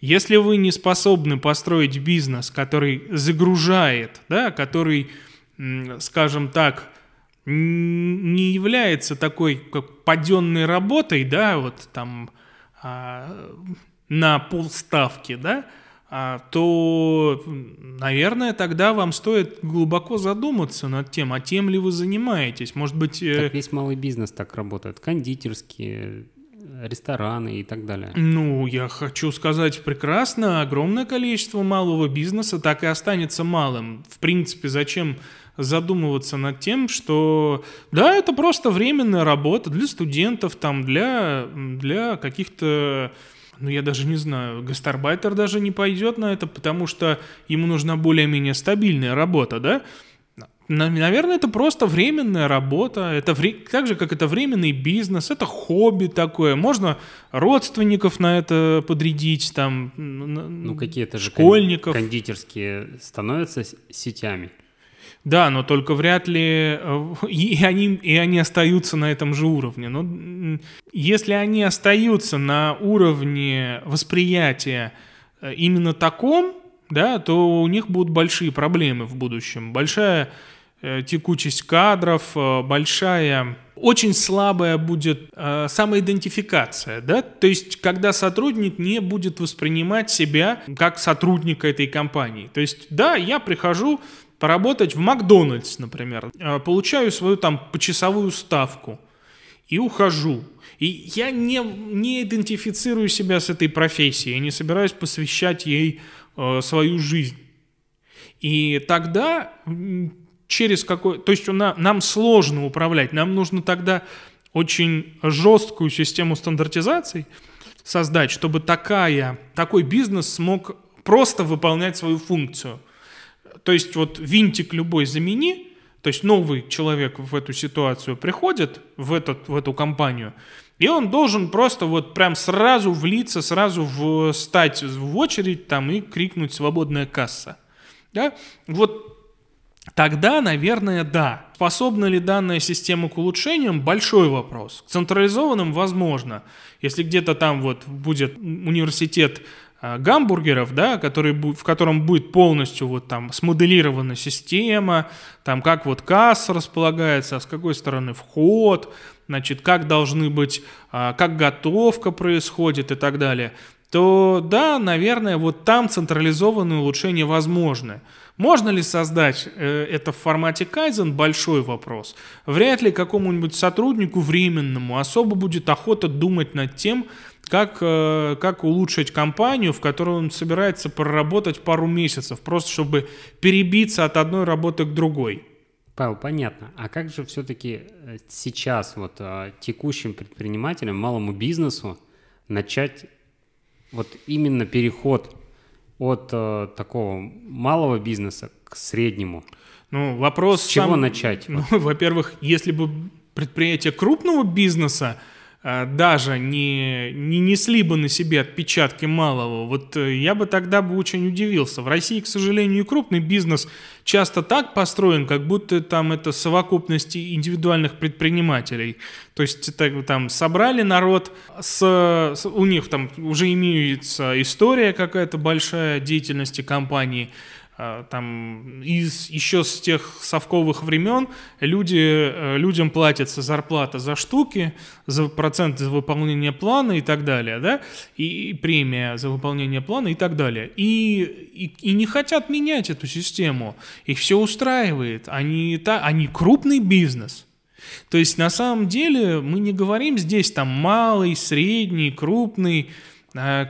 Если вы не способны построить бизнес, который загружает, да, который, скажем так, не является такой как паденной работой, да, вот там а, на полставки, да, то, наверное, тогда вам стоит глубоко задуматься над тем, а тем ли вы занимаетесь. Может быть... Э, так весь малый бизнес так работает. Кондитерские, рестораны и так далее. Ну, я хочу сказать прекрасно, огромное количество малого бизнеса так и останется малым. В принципе, зачем задумываться над тем, что да, это просто временная работа для студентов, там, для, для каких-то ну, я даже не знаю, гастарбайтер даже не пойдет на это, потому что ему нужна более-менее стабильная работа, да? Наверное, это просто временная работа, это вре... так же, как это временный бизнес, это хобби такое. Можно родственников на это подрядить, там, ну, какие-то же школьников. кондитерские становятся сетями. Да, но только вряд ли э, и они, и они остаются на этом же уровне. Но если они остаются на уровне восприятия э, именно таком, да, то у них будут большие проблемы в будущем. Большая э, текучесть кадров, большая, очень слабая будет э, самоидентификация, да, то есть когда сотрудник не будет воспринимать себя как сотрудника этой компании. То есть, да, я прихожу поработать в Макдональдс, например, э, получаю свою там почасовую ставку и ухожу. И я не, не идентифицирую себя с этой профессией, я не собираюсь посвящать ей э, свою жизнь. И тогда через какой... То есть на, нам сложно управлять, нам нужно тогда очень жесткую систему стандартизации создать, чтобы такая, такой бизнес смог просто выполнять свою функцию. То есть вот винтик любой замени, то есть новый человек в эту ситуацию приходит, в, этот, в эту компанию, и он должен просто вот прям сразу влиться, сразу встать в очередь там и крикнуть «свободная касса». Да? Вот Тогда, наверное, да. Способна ли данная система к улучшениям? Большой вопрос. К централизованным возможно. Если где-то там вот будет университет гамбургеров, да, который, в котором будет полностью вот там смоделирована система, там как вот касса располагается, а с какой стороны вход, значит, как должны быть, а, как готовка происходит и так далее, то да, наверное, вот там централизованные улучшения возможны. Можно ли создать э, это в формате Kaizen? Большой вопрос. Вряд ли какому-нибудь сотруднику временному особо будет охота думать над тем, как, э, как улучшить компанию, в которой он собирается проработать пару месяцев, просто чтобы перебиться от одной работы к другой. Павел, понятно. А как же все-таки э, сейчас вот э, текущим предпринимателям, малому бизнесу начать вот именно переход от такого малого бизнеса к среднему? Ну, вопрос... С чего сам... начать? Ну, во-первых, если бы предприятие крупного бизнеса даже не, не несли бы на себе отпечатки малого, вот э, я бы тогда бы очень удивился. В России, к сожалению, и крупный бизнес часто так построен, как будто там это совокупность индивидуальных предпринимателей. То есть это, там собрали народ, с, с, у них там уже имеется история какая-то большая деятельности компании, а, там из еще с тех совковых времен люди, э, людям платится зарплата за штуки, за проценты за выполнение плана и так далее, да, и, премия за выполнение плана и так далее. И, и, и не хотят менять эту систему. Их все устраивает. Они, та, они крупный бизнес. То есть на самом деле мы не говорим здесь там малый, средний, крупный,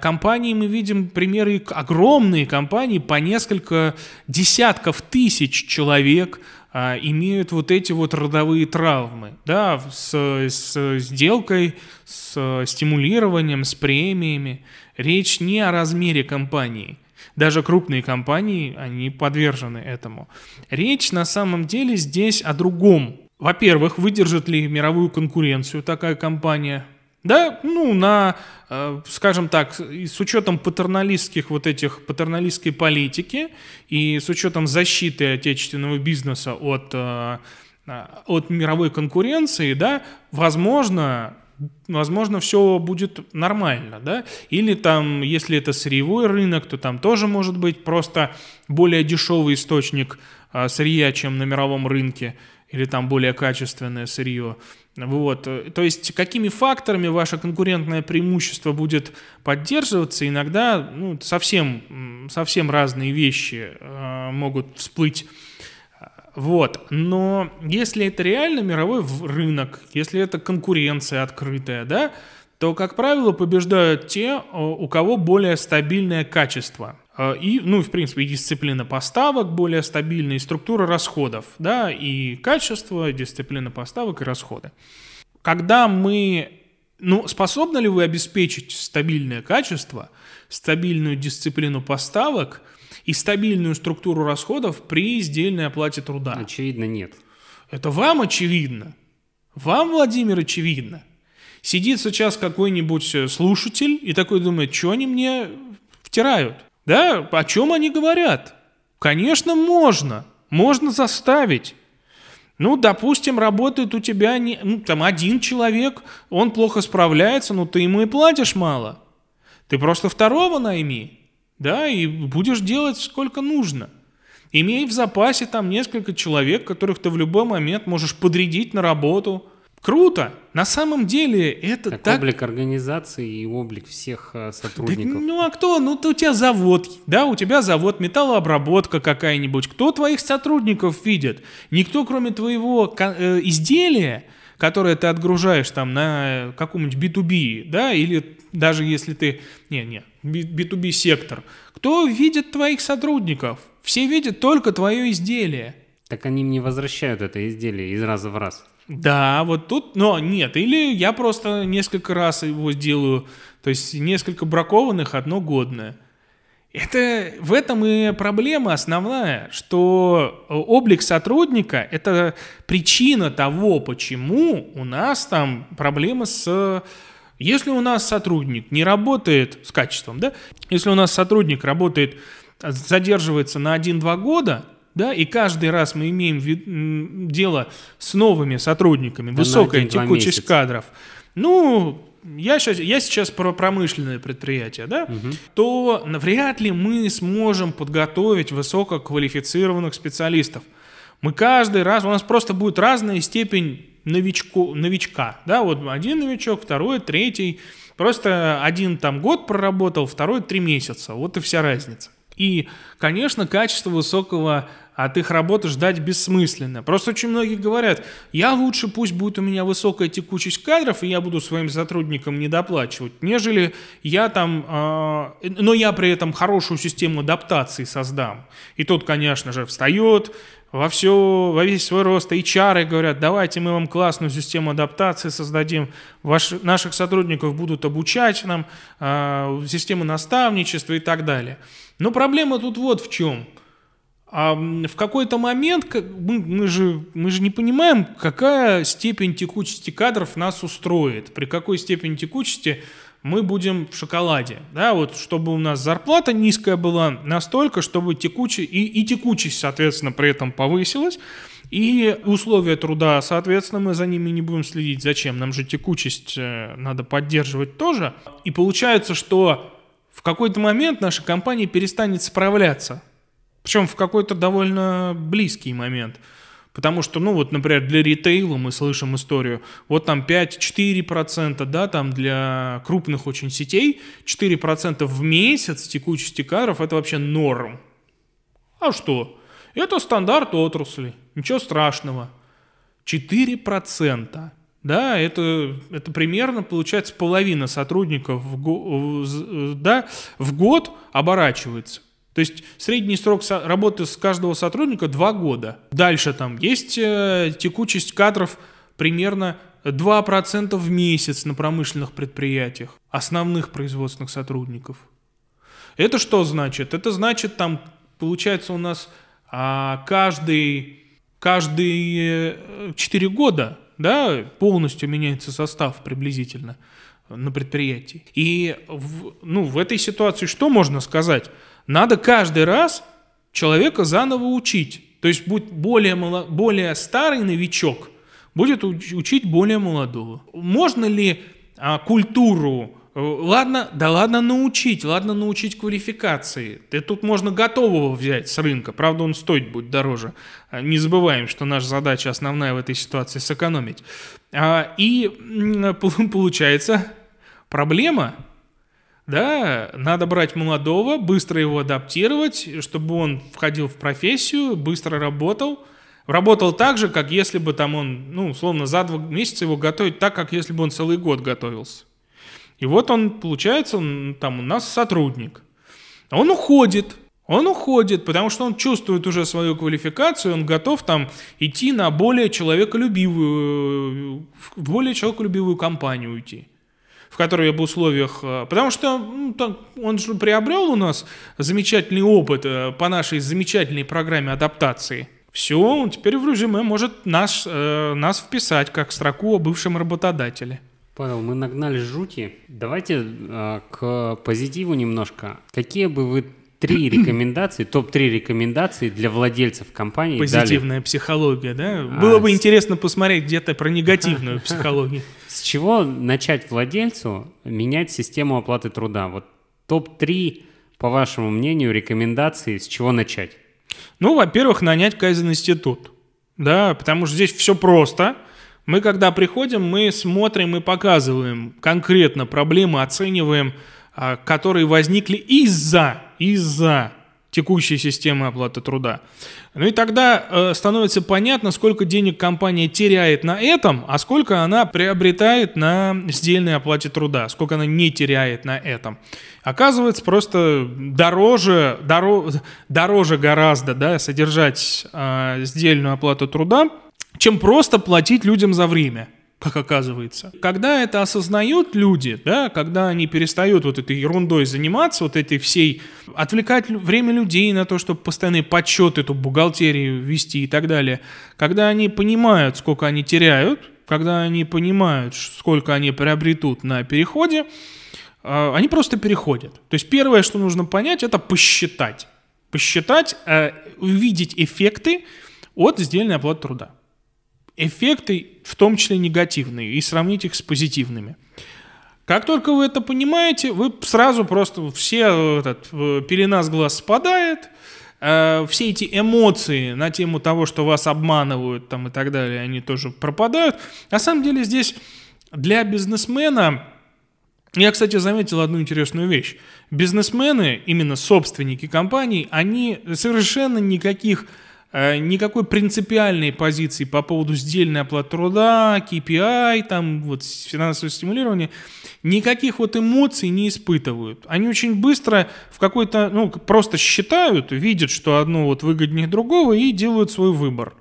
компании мы видим примеры, огромные компании, по несколько десятков тысяч человек а, имеют вот эти вот родовые травмы, да, с, с сделкой, с стимулированием, с премиями. Речь не о размере компании. Даже крупные компании, они подвержены этому. Речь на самом деле здесь о другом. Во-первых, выдержит ли мировую конкуренцию такая компания? Да, ну, на, э, скажем так, с учетом патерналистских вот этих, патерналистской политики и с учетом защиты отечественного бизнеса от, э, от мировой конкуренции, да, возможно, возможно, все будет нормально, да, или там, если это сырьевой рынок, то там тоже может быть просто более дешевый источник э, сырья, чем на мировом рынке, или там более качественное сырье. Вот. То есть какими факторами ваше конкурентное преимущество будет поддерживаться, иногда ну, совсем, совсем разные вещи э, могут всплыть. Вот. Но если это реально мировой рынок, если это конкуренция открытая, да, то, как правило, побеждают те, у кого более стабильное качество. Э, и, ну, в принципе, и дисциплина поставок более стабильная, и структура расходов, да, и качество, и дисциплина поставок и расходы. Когда мы, ну, способны ли вы обеспечить стабильное качество, стабильную дисциплину поставок и стабильную структуру расходов при сдельной оплате труда? Очевидно, нет. Это вам очевидно. Вам, Владимир, очевидно. Сидит сейчас какой-нибудь э, слушатель и такой думает, что они мне втирают? Да, о чем они говорят? Конечно, можно. Можно заставить. Ну, допустим, работает у тебя не, ну, там один человек, он плохо справляется, но ты ему и платишь мало. Ты просто второго найми, да, и будешь делать сколько нужно. Имей в запасе там несколько человек, которых ты в любой момент можешь подрядить на работу – Круто! На самом деле это так... так... облик организации и облик всех э, сотрудников. Да, ну а кто? Ну ты, у тебя завод, да, у тебя завод, металлообработка какая-нибудь. Кто твоих сотрудников видит? Никто, кроме твоего э, изделия, которое ты отгружаешь там на каком-нибудь B2B, да, или даже если ты... Не, не, B2B сектор. Кто видит твоих сотрудников? Все видят только твое изделие. Так они мне возвращают это изделие из раза в раз. Да, вот тут, но нет, или я просто несколько раз его сделаю, то есть несколько бракованных, одно годное. Это, в этом и проблема основная, что облик сотрудника – это причина того, почему у нас там проблемы с… Если у нас сотрудник не работает с качеством, да, если у нас сотрудник работает, задерживается на 1-2 года – да, и каждый раз мы имеем дело с новыми сотрудниками, да высокая текучесть кадров. Ну, я сейчас, я сейчас про промышленное предприятие, да, угу. то вряд ли мы сможем подготовить высококвалифицированных специалистов. Мы каждый раз, у нас просто будет разная степень новичку, новичка, да, вот один новичок, второй, третий, просто один там год проработал, второй три месяца, вот и вся разница. И, конечно, качество высокого от их работы ждать бессмысленно. Просто очень многие говорят, я лучше пусть будет у меня высокая текучесть кадров, и я буду своим сотрудникам недоплачивать, нежели я там, э, но я при этом хорошую систему адаптации создам. И тот, конечно же, встает, во, все, во весь свой рост HR говорят, давайте мы вам классную систему адаптации создадим, Ваш, наших сотрудников будут обучать нам, э, системы наставничества и так далее. Но проблема тут вот в чем – А в какой-то момент мы, мы, же, мы же не понимаем, какая степень текучести кадров нас устроит, при какой степени текучести мы будем в шоколаде. Да, вот чтобы у нас зарплата низкая была настолько, чтобы текучесть, и, и текучесть, соответственно, при этом повысилась, и условия труда, соответственно, мы за ними не будем следить. Зачем? Нам же текучесть э, надо поддерживать тоже. И получается, что в какой-то момент наша компания перестанет справляться. Причем в какой-то довольно близкий момент. Потому что, ну вот, например, для ритейла мы слышим историю, вот там 5-4%, да, там для крупных очень сетей 4% в месяц текучести кадров – это вообще норм. А что? Это стандарт отрасли, ничего страшного. 4%. Да, это, это примерно, получается, половина сотрудников в, да, в год оборачивается. То есть средний срок работы с каждого сотрудника 2 года. Дальше там есть э, текучесть кадров примерно 2% в месяц на промышленных предприятиях, основных производственных сотрудников. Это что значит? Это значит, там получается у нас а каждый, каждые 4 года да, полностью меняется состав приблизительно на предприятии. И в, ну, в этой ситуации что можно сказать? Надо каждый раз человека заново учить. То есть будет более, более старый новичок будет учить более молодого. Можно ли а, культуру Э, ладно, да ладно научить, ладно научить квалификации. И тут можно готового взять с рынка, правда он стоить будет дороже. А, не забываем, что наша задача основная в этой ситуации сэкономить. А, и получается проблема, да, надо брать молодого, быстро его адаптировать, чтобы он входил в профессию, быстро работал, работал так же, как если бы там он, ну, условно, за два месяца его готовить так, как если бы он целый год готовился. И вот он, получается, он, там у нас сотрудник. Он уходит, он уходит, потому что он чувствует уже свою квалификацию, он готов там идти на более человеколюбивую, в более человеколюбивую компанию уйти в которой об условиях, э, потому что ну, так, он же приобрел у нас замечательный опыт э, по нашей замечательной программе адаптации. Все, он теперь в резюме может нас, э, нас вписать как строку о бывшем работодателе. Павел, мы нагнали жути. Давайте э, к позитиву немножко. Какие бы вы три рекомендации, топ-3 рекомендации для владельцев компании Позитивная дали? психология, да? А, Было бы с... интересно посмотреть где-то про негативную психологию. С чего начать владельцу менять систему оплаты труда? Вот топ-3, по вашему мнению, рекомендации, с чего начать? Ну, во-первых, нанять Кайзен-институт. Да, потому что здесь все просто. Мы, когда приходим, мы смотрим и показываем конкретно проблемы, оцениваем, а, которые возникли из-за, из-за текущей системы оплаты труда. Ну и тогда э, становится понятно, сколько денег компания теряет на этом, а сколько она приобретает на сдельной оплате труда, сколько она не теряет на этом. Оказывается, просто дороже, дороже, дороже гораздо да, содержать э, сдельную оплату труда, чем просто платить людям за время как оказывается. Когда это осознают люди, да, когда они перестают вот этой ерундой заниматься, вот этой всей, отвлекать время людей на то, чтобы постоянный подсчет, эту бухгалтерию вести и так далее, когда они понимают, сколько они теряют, когда они понимают, сколько они приобретут на переходе, а, они просто переходят. То есть первое, что нужно понять, это посчитать. Посчитать, э, увидеть эффекты от сдельной оплаты труда эффекты, в том числе негативные, и сравнить их с позитивными. Как только вы это понимаете, вы сразу просто все этот, пелена с глаз спадает, э, все эти эмоции на тему того, что вас обманывают там и так далее, они тоже пропадают. На самом деле здесь для бизнесмена, я, кстати, заметил одну интересную вещь. Бизнесмены, именно собственники компаний, они совершенно никаких Э, никакой принципиальной позиции по поводу сдельной оплаты труда, KPI, там вот финансовое стимулирование, никаких вот эмоций не испытывают. Они очень быстро в какой-то, ну, просто считают, видят, что одно вот выгоднее другого и делают свой выбор.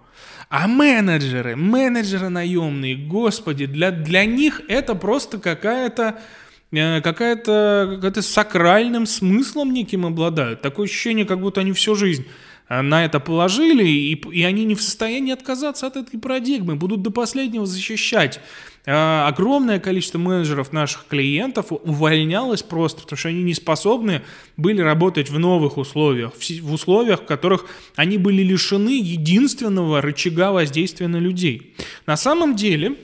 А менеджеры, менеджеры наемные, господи, для, для них это просто какая-то э, какая-то какая сакральным смыслом неким обладают. Такое ощущение, как будто они всю жизнь э, на это положили, и, и они не в состоянии отказаться от этой парадигмы, будут до последнего защищать. Э, огромное количество менеджеров наших клиентов увольнялось просто, потому что они не способны были работать в новых условиях, в условиях, в которых они были лишены единственного рычага воздействия на людей. На самом деле,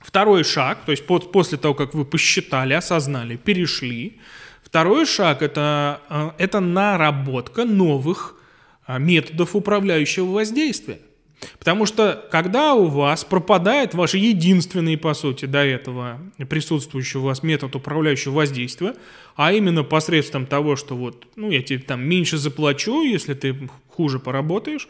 второй шаг, то есть после того, как вы посчитали, осознали, перешли, второй шаг это, э, это наработка новых э, методов управляющего воздействия. Потому что когда у вас пропадает ваш единственный, по сути, до этого присутствующий у вас метод управляющего воздействия, а именно посредством того, что вот, ну, я тебе там меньше заплачу, если ты хуже поработаешь,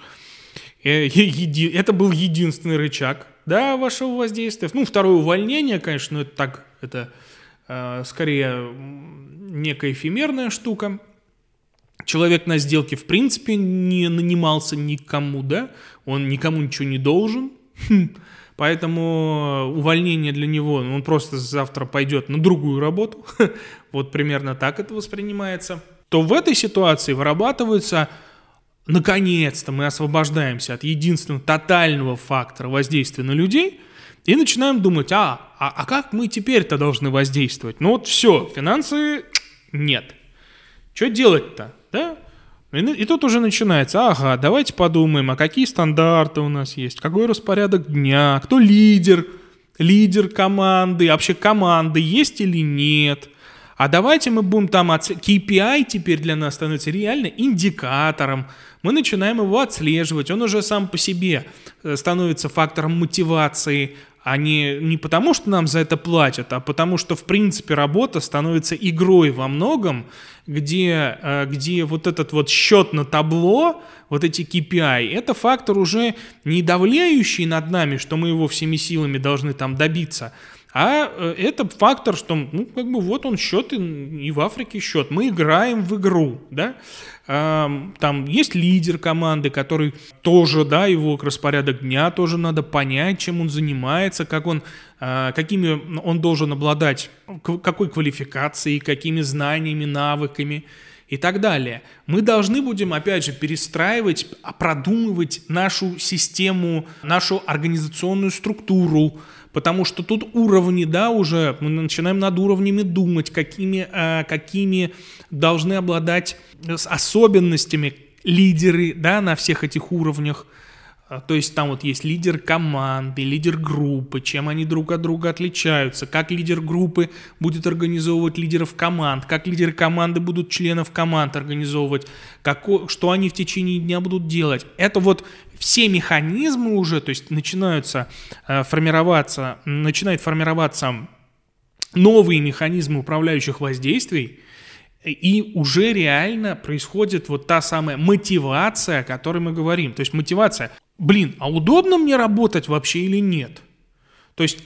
э, это был единственный рычаг, да, вашего воздействия. Ну, второе увольнение, конечно, это так, это э, скорее некая эфемерная штука, Человек на сделке в принципе не нанимался никому, да, он никому ничего не должен, хм. поэтому увольнение для него, ну, он просто завтра пойдет на другую работу, вот примерно так это воспринимается, то в этой ситуации вырабатывается, наконец-то мы освобождаемся от единственного тотального фактора воздействия на людей и начинаем думать, а, а, а как мы теперь-то должны воздействовать? Ну вот все, финансы нет. Что делать-то? Да? И, тут уже начинается, ага, давайте подумаем, а какие стандарты у нас есть, какой распорядок дня, кто лидер, лидер команды, вообще команды есть или нет. А давайте мы будем там, от... KPI теперь для нас становится реально индикатором. Мы начинаем его отслеживать, он уже сам по себе э, становится фактором мотивации, а не, не потому, что нам за это платят, а потому что, в принципе, работа становится игрой во многом, где, э, где вот этот вот счет на табло, вот эти KPI, это фактор уже не давляющий над нами, что мы его всеми силами должны там добиться, а э, это фактор, что, ну, как бы вот он счет, и в Африке счет. Мы играем в игру, да. Там есть лидер команды, который тоже, да, его распорядок дня тоже надо понять, чем он занимается, как он, а, какими он должен обладать, какой квалификацией, какими знаниями, навыками и так далее. Мы должны будем, опять же, перестраивать, продумывать нашу систему, нашу организационную структуру, потому что тут уровни, да, уже мы начинаем над уровнями думать, какими, э, какими должны обладать особенностями лидеры, да, на всех этих уровнях. А, то есть там вот есть лидер команды, лидер группы, чем они друг от друга отличаются, как лидер группы будет организовывать лидеров команд, как лидеры команды будут членов команд организовывать, как, что они в течение дня будут делать. Это вот все механизмы уже, то есть начинаются э, формироваться, начинает формироваться новые механизмы управляющих воздействий, и уже реально происходит вот та самая мотивация, о которой мы говорим. То есть мотивация, блин, а удобно мне работать вообще или нет? То есть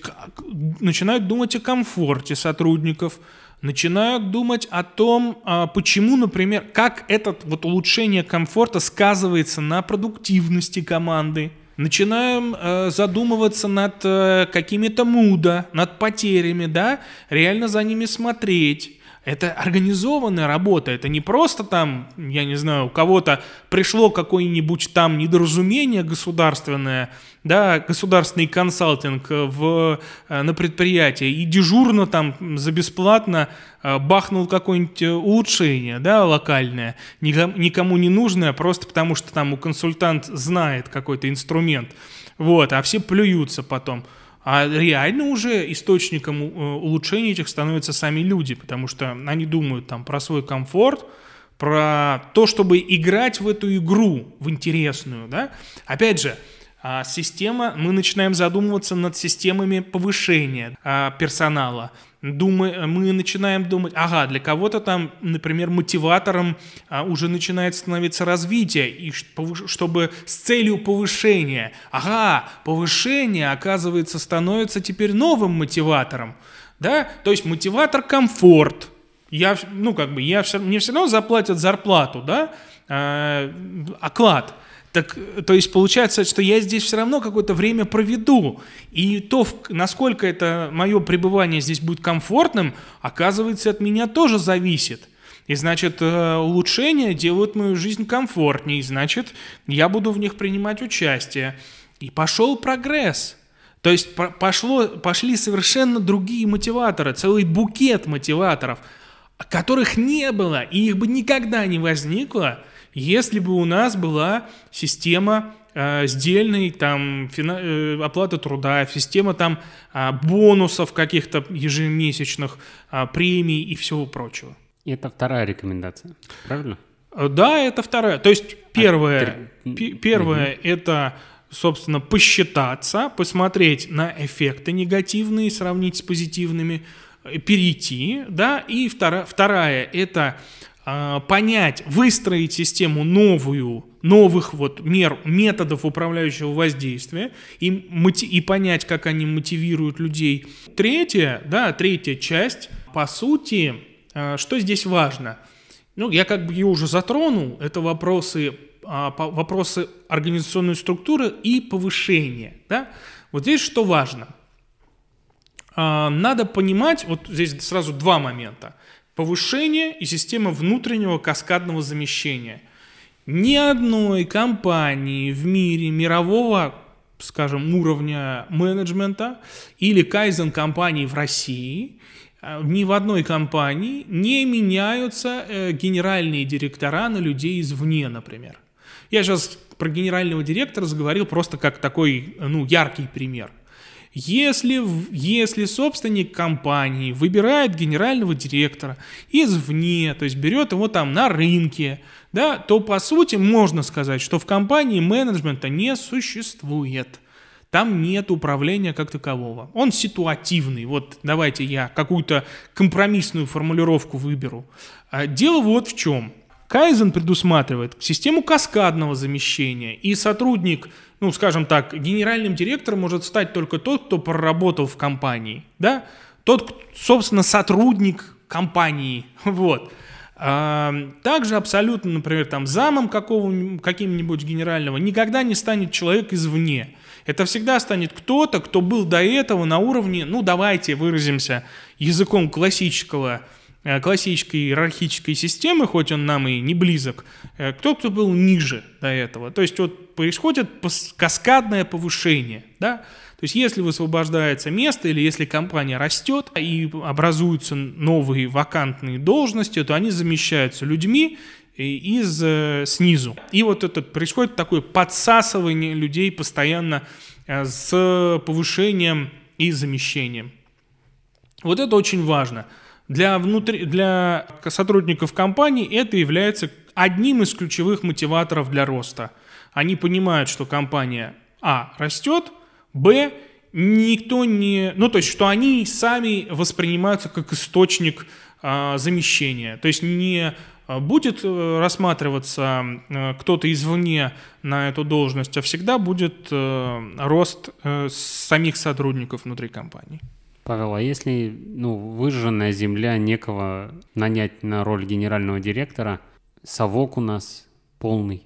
начинают думать о комфорте сотрудников, начинают думать о том, а, почему, например, как это вот улучшение комфорта сказывается на продуктивности команды. Начинаем э, задумываться над э, какими-то муда, над потерями, да, реально за ними смотреть. Это организованная работа, это не просто там, я не знаю, у кого-то пришло какое-нибудь там недоразумение государственное, да, государственный консалтинг в, э, на предприятии и дежурно там за бесплатно э, бахнул какое-нибудь улучшение, да, локальное, никому не нужное, просто потому что там у консультант знает какой-то инструмент, вот, а все плюются потом. А реально уже источником э, улучшений этих становятся сами люди, потому что они думают там про свой комфорт, про то, чтобы играть в эту игру, в интересную, да. Опять же, а, система, мы начинаем задумываться над системами повышения а, персонала. Думай, мы начинаем думать, ага, для кого-то там, например, мотиватором а, уже начинает становиться развитие, и чтобы с целью повышения, ага, повышение, оказывается, становится теперь новым мотиватором, да, то есть мотиватор комфорт, я, ну, как бы, я мне все равно заплатят зарплату, да, э, оклад, так, то есть получается, что я здесь все равно какое-то время проведу. И то, насколько это мое пребывание здесь будет комфортным, оказывается, от меня тоже зависит. И значит, э, улучшения делают мою жизнь комфортнее, значит, я буду в них принимать участие. И пошел прогресс. То есть пошло, пошли совершенно другие мотиваторы, целый букет мотиваторов, которых не было, и их бы никогда не возникло, если бы у нас была система э, сдельной там фина, э, оплаты труда, система там э, бонусов каких-то ежемесячных, э, премий и всего прочего. И это вторая рекомендация, правильно? Э, да, это вторая. То есть первое, а, первое угу. это, собственно, посчитаться, посмотреть на эффекты негативные, сравнить с позитивными, э, перейти, да, и вторая, вторая это э, понять, выстроить систему новую, новых вот мер, методов управляющего воздействия и, и понять, как они мотивируют людей. Третья, да, третья часть, по сути, Э, что здесь важно? Ну, я как бы ее уже затронул. Это вопросы, а, вопросы организационной структуры и повышения. Да? Вот здесь что важно? А, надо понимать, вот здесь сразу два момента. Повышение и система внутреннего каскадного замещения. Ни одной компании в мире мирового скажем, уровня менеджмента или кайзен компании в России а, ни в одной компании не меняются э, генеральные директора на людей извне, например. Я сейчас про генерального директора заговорил просто как такой, ну, яркий пример. Если, если собственник компании выбирает генерального директора извне, то есть берет его там на рынке, да, то по сути можно сказать, что в компании менеджмента не существует. Там нет управления как такового. Он ситуативный. Вот давайте я какую-то компромиссную формулировку выберу. А, дело вот в чем. Кайзен предусматривает систему каскадного замещения, и сотрудник, ну, скажем так, генеральным директором может стать только тот, кто проработал в компании, да, тот, собственно, сотрудник компании, вот. А, также абсолютно, например, там замом какого, каким-нибудь генерального никогда не станет человек извне. Это всегда станет кто-то, кто был до этого на уровне, ну давайте выразимся языком классического, классической иерархической системы, хоть он нам и не близок, э, кто кто был ниже до этого. То есть вот происходит каскадное повышение, да, то есть если высвобождается место или если компания растет и образуются новые вакантные должности, то они замещаются людьми, из э, снизу. И вот это происходит такое подсасывание людей постоянно э, с повышением и замещением. Вот это очень важно. Для, внутри, для сотрудников компании это является одним из ключевых мотиваторов для роста. Они понимают, что компания А растет, Б никто не... Ну, то есть, что они сами воспринимаются как источник а, замещения. То есть, не а, будет э, рассматриваться э, кто-то извне на эту должность, а всегда будет э, рост самих сотрудников внутри компании. Павел, а если ну, выжженная земля некого нанять на роль генерального директора, совок у нас полный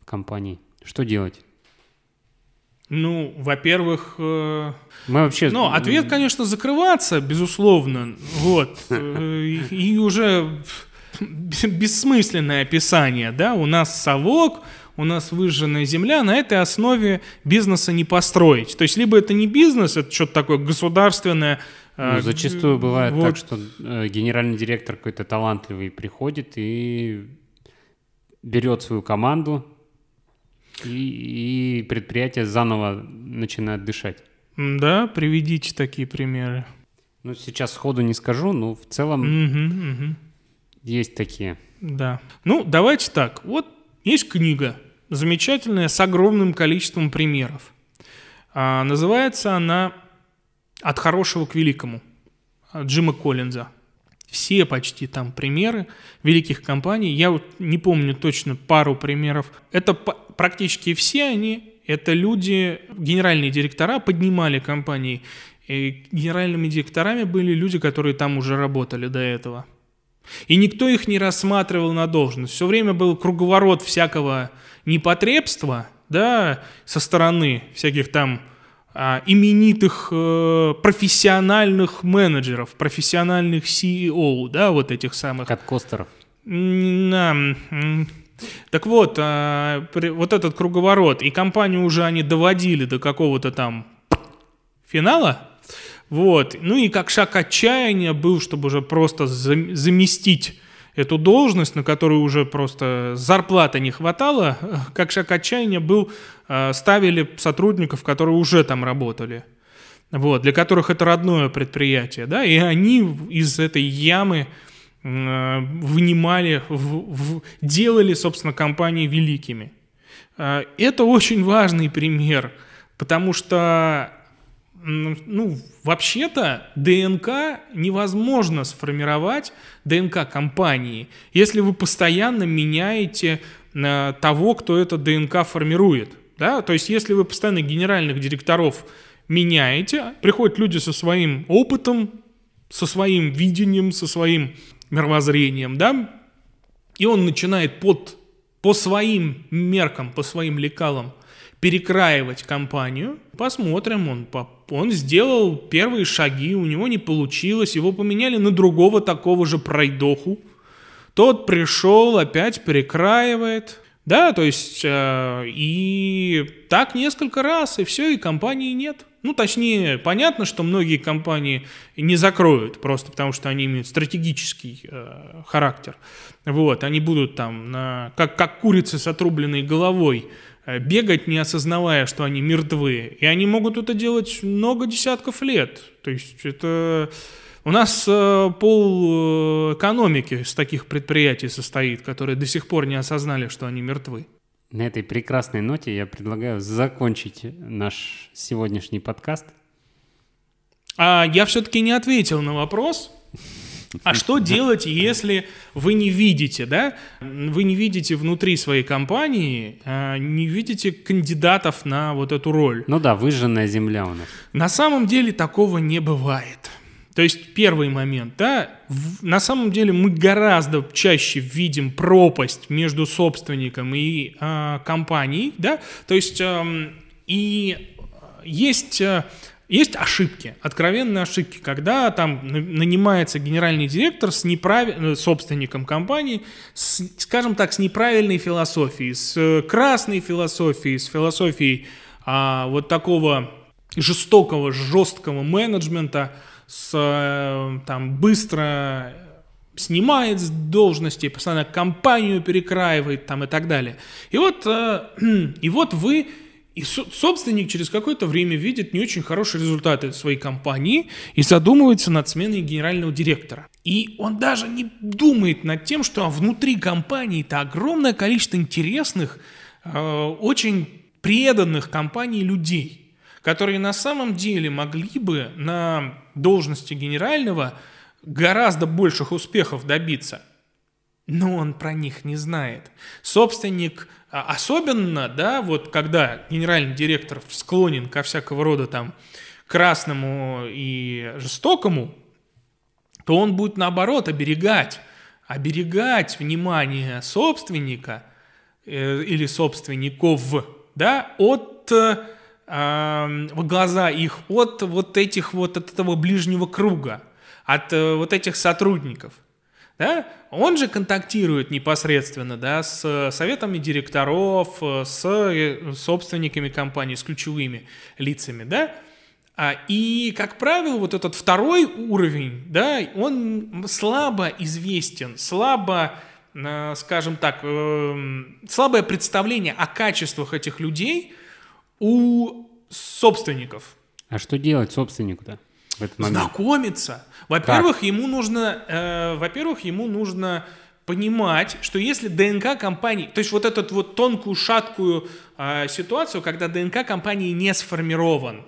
в компании, что делать? Ну, во-первых, э, мы вообще. Ну, ответ, конечно, закрываться, безусловно, вот, и, и уже бессмысленное описание, да, у нас совок, у нас выжженная земля, на этой основе бизнеса не построить. То есть, либо это не бизнес, это что-то такое государственное. Ну, а, зачастую бывает вот. так, что э, генеральный директор какой-то талантливый приходит и берет свою команду, и, и предприятие заново начинает дышать. Да, приведите такие примеры. Ну, сейчас сходу не скажу, но в целом... Угу, угу. Есть такие. Да. Ну, давайте так. Вот есть книга, замечательная, с огромным количеством примеров. А, называется она «От хорошего к великому» Джима Коллинза. Все почти там примеры великих компаний. Я вот не помню точно пару примеров. Это практически все они, это люди, генеральные директора поднимали компании. И генеральными директорами были люди, которые там уже работали до этого. И никто их не рассматривал на должность. Все время был круговорот всякого непотребства, да, со стороны всяких там а, именитых э, профессиональных менеджеров, профессиональных CEO, да, вот этих самых. Каткостеров. На, так вот, а, вот этот круговорот, и компанию уже они доводили до какого-то там финала, вот, ну и как шаг отчаяния был, чтобы уже просто заместить эту должность, на которую уже просто зарплаты не хватало, как шаг отчаяния был, а, ставили сотрудников, которые уже там работали, вот, для которых это родное предприятие, да, и они из этой ямы Э, вынимали, в, в, делали, собственно, компании великими. Э, это очень важный пример, потому что, ну, вообще-то ДНК невозможно сформировать, ДНК компании, если вы постоянно меняете э, того, кто это ДНК формирует. Да? То есть, если вы постоянно генеральных директоров меняете, приходят люди со своим опытом, со своим видением, со своим мировоззрением, да, и он начинает под, по своим меркам, по своим лекалам перекраивать компанию. Посмотрим, он, он сделал первые шаги, у него не получилось, его поменяли на другого такого же пройдоху. Тот пришел, опять перекраивает, да, то есть э, и так несколько раз, и все, и компании нет. Ну, точнее, понятно, что многие компании не закроют, просто потому что они имеют стратегический э, характер. Вот, они будут там, на, как, как курицы с отрубленной головой, бегать, не осознавая, что они мертвы. И они могут это делать много десятков лет. То есть это... У нас э, пол э, экономики с таких предприятий состоит, которые до сих пор не осознали, что они мертвы. На этой прекрасной ноте я предлагаю закончить наш сегодняшний подкаст. А я все-таки не ответил на вопрос. А что делать, если вы не видите, да? Вы не видите внутри своей компании, а не видите кандидатов на вот эту роль. Ну да, выжженная земля у нас. На самом деле такого не бывает. То есть первый момент, да, в, на самом деле мы гораздо чаще видим пропасть между собственником и э, компанией, да, то есть э, и есть э, есть ошибки, откровенные ошибки, когда там нанимается генеральный директор с неправильным э, собственником компании, с, скажем так, с неправильной философией, с красной философией, с философией а, вот такого жестокого, жесткого менеджмента, с, э, там, быстро снимает с должности, постоянно компанию перекраивает там и так далее. И вот, э, и вот вы, и собственник через какое-то время видит не очень хорошие результаты своей компании и задумывается над сменой генерального директора. И он даже не думает над тем, что внутри компании это огромное количество интересных, э, очень преданных компании людей которые на самом деле могли бы на должности генерального гораздо больших успехов добиться. Но он про них не знает. Собственник, особенно, да, вот когда генеральный директор склонен ко всякого рода там красному и жестокому, то он будет наоборот оберегать, оберегать внимание собственника э, или собственников, да, от э, глаза их от вот этих вот, от этого ближнего круга, от э, вот этих сотрудников. Да? Он же контактирует непосредственно да, с советами директоров, э, с э, собственниками компании, с ключевыми лицами. Да? А, и, как правило, вот этот второй уровень, да, он слабо известен, слабо, скажем так, слабое представление о качествах этих людей – у собственников. А что делать собственнику-то? В этот момент? Знакомиться. Во-первых, как? ему нужно, э, во-первых, ему нужно понимать, что если ДНК компании, то есть вот эту вот тонкую шаткую э, ситуацию, когда ДНК компании не сформирован,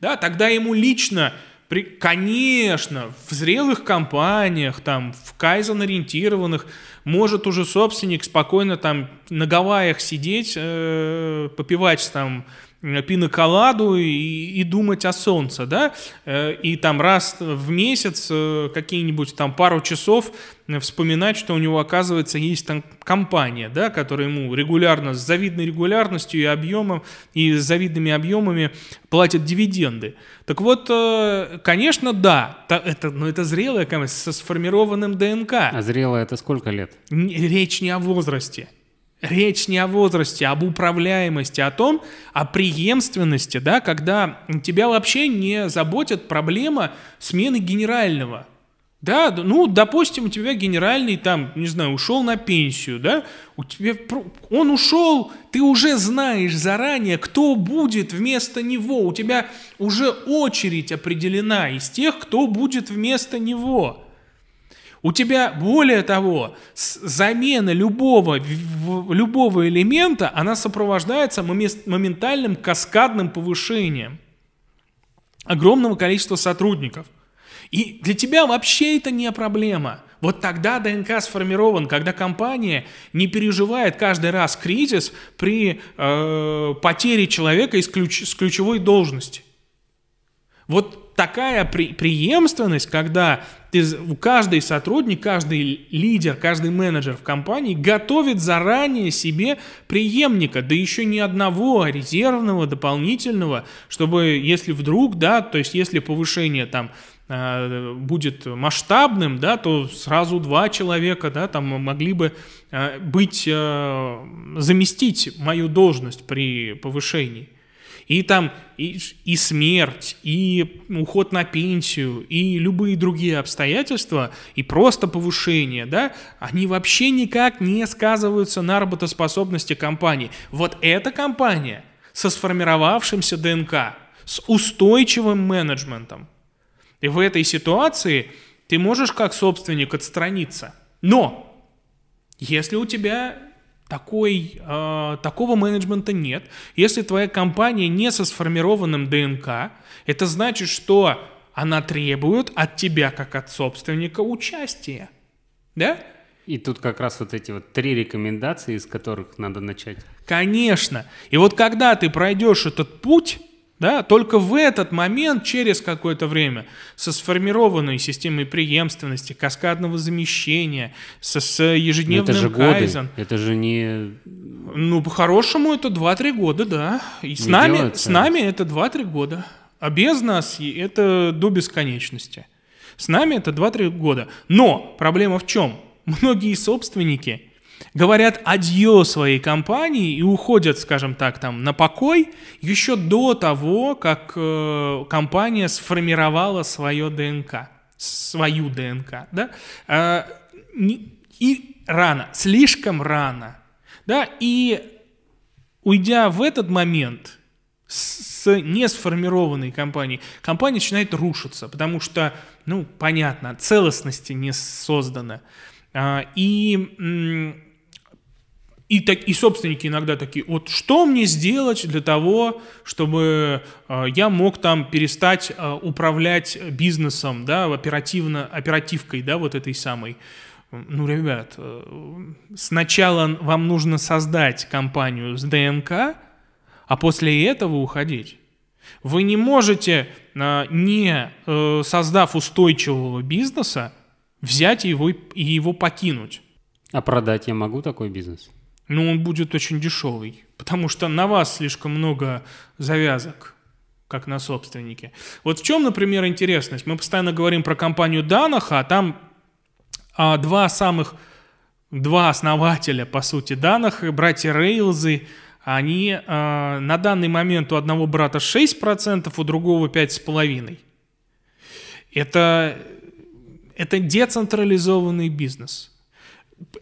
да, тогда ему лично при, конечно, в зрелых компаниях, там, в кайзен ориентированных, может уже собственник спокойно там на Гавайях сидеть, э, попивать там пиноколаду и, и думать о солнце, да, э, и там раз в месяц э, какие-нибудь там пару часов вспоминать, что у него, оказывается, есть там компания, да, которая ему регулярно, с завидной регулярностью и объемом, и с завидными объемами платит дивиденды. Так вот, э, конечно, да, это, но это зрелая компания со сформированным ДНК. А зрелая это сколько лет? Речь не о возрасте. Речь не о возрасте, а об управляемости, о том, о преемственности, да, когда тебя вообще не заботит проблема смены генерального. Да, ну, допустим, у тебя генеральный там, не знаю, ушел на пенсию, да, у тебя, он ушел, ты уже знаешь заранее, кто будет вместо него, у тебя уже очередь определена из тех, кто будет вместо него. У тебя, более того, замена любого, любого элемента, она сопровождается моментальным каскадным повышением огромного количества сотрудников. И для тебя вообще это не проблема. Вот тогда ДНК сформирован, когда компания не переживает каждый раз кризис при э, потере человека из ключ, с ключевой должности. Вот такая при, преемственность, когда ты, каждый сотрудник, каждый лидер, каждый менеджер в компании готовит заранее себе преемника, да еще не одного, а резервного, дополнительного, чтобы если вдруг, да, то есть если повышение там э, будет масштабным, да, то сразу два человека, да, там могли бы э, быть, э, заместить мою должность при повышении. И там и, и смерть, и уход на пенсию, и любые другие обстоятельства, и просто повышение, да, они вообще никак не сказываются на работоспособности компании. Вот эта компания со сформировавшимся ДНК, с устойчивым менеджментом. И в этой ситуации ты можешь как собственник отстраниться. Но если у тебя такой, э, такого менеджмента нет. Если твоя компания не со сформированным ДНК, это значит, что она требует от тебя, как от собственника, участия. Да? И тут как раз вот эти вот три рекомендации, из которых надо начать. Конечно. И вот когда ты пройдешь этот путь, да, только в этот момент, через какое-то время, со сформированной системой преемственности, каскадного замещения, со, с ежедневным Но это же кайзен. Годы. Это же не... Ну, по-хорошему, это 2-3 года, да. И с нами, с нами это 2-3 года. А без нас это до бесконечности. С нами это 2-3 года. Но проблема в чем? Многие собственники – говорят адье своей компании и уходят, скажем так, там на покой еще до того, как э, компания сформировала свое ДНК, свою ДНК, да, э, и рано, слишком рано, да, и уйдя в этот момент с несформированной компанией, компания начинает рушиться, потому что, ну, понятно, целостности не создано. А, и и, так, и собственники иногда такие, вот что мне сделать для того, чтобы э, я мог там перестать э, управлять бизнесом, да, оперативно, оперативкой, да, вот этой самой. Ну, ребят, э, сначала вам нужно создать компанию с ДНК, а после этого уходить. Вы не можете, э, не э, создав устойчивого бизнеса, взять его и его покинуть. А продать я могу такой бизнес? Но он будет очень дешевый, потому что на вас слишком много завязок, как на собственнике. Вот в чем, например, интересность? Мы постоянно говорим про компанию Данаха, а там а, два самых, два основателя, по сути, Данаха, братья Рейлзы, они а, на данный момент у одного брата 6%, у другого 5,5%. Это, это децентрализованный бизнес –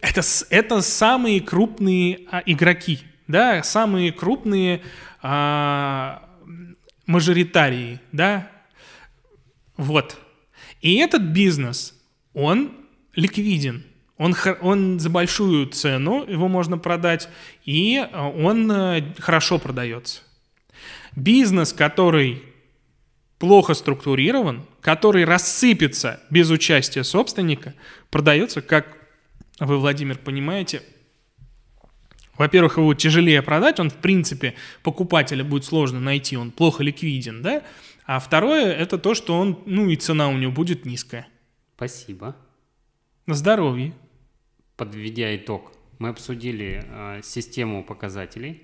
это, это самые крупные а, игроки, да, самые крупные а, мажоритарии, да, вот. И этот бизнес, он ликвиден, он, он за большую цену его можно продать, и а, он э, хорошо продается. Бизнес, который плохо структурирован, который рассыпется без участия собственника, продается как вы, Владимир, понимаете, Во-первых, его тяжелее продать, он, в принципе, покупателя будет сложно найти, он плохо ликвиден, да? А второе, это то, что он, ну и цена у него будет низкая. Спасибо. На здоровье. Подведя итог, мы обсудили э, систему показателей,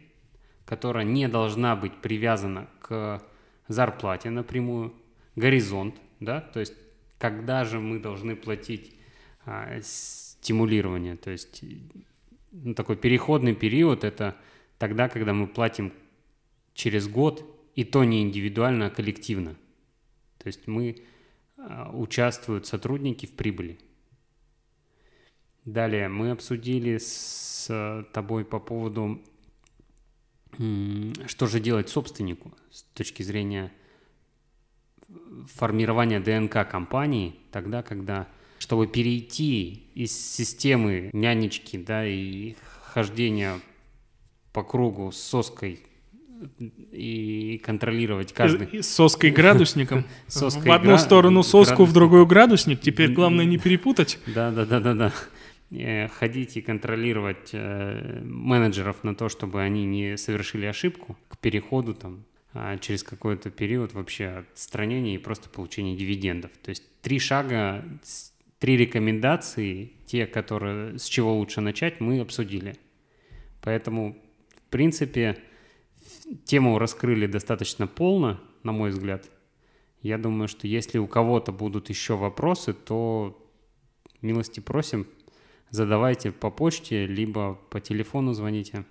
которая не должна быть привязана к зарплате напрямую, горизонт, да, то есть когда же мы должны платить э, стимулирование, то есть ну, такой переходный период это тогда, когда мы платим через год, и то не индивидуально, а коллективно. То есть мы э, участвуют сотрудники в прибыли. Далее мы обсудили с тобой по поводу, что же делать собственнику с точки зрения формирования ДНК компании, тогда, когда, чтобы перейти из системы нянечки, да, и хождения по кругу с соской и контролировать каждый. С соской градусником. В одну сторону соску, в другую градусник. Теперь главное не перепутать. Да, да, да, да, да. Э, ходить и контролировать э, менеджеров на то, чтобы они не совершили ошибку к переходу там а, через какой-то период вообще отстранения и просто получения дивидендов. То есть три шага, три рекомендации, те, которые с чего лучше начать, мы обсудили. Поэтому, в принципе, тему раскрыли достаточно полно, на мой взгляд. Я думаю, что если у кого-то будут еще вопросы, то милости просим, задавайте по почте, либо по телефону звоните.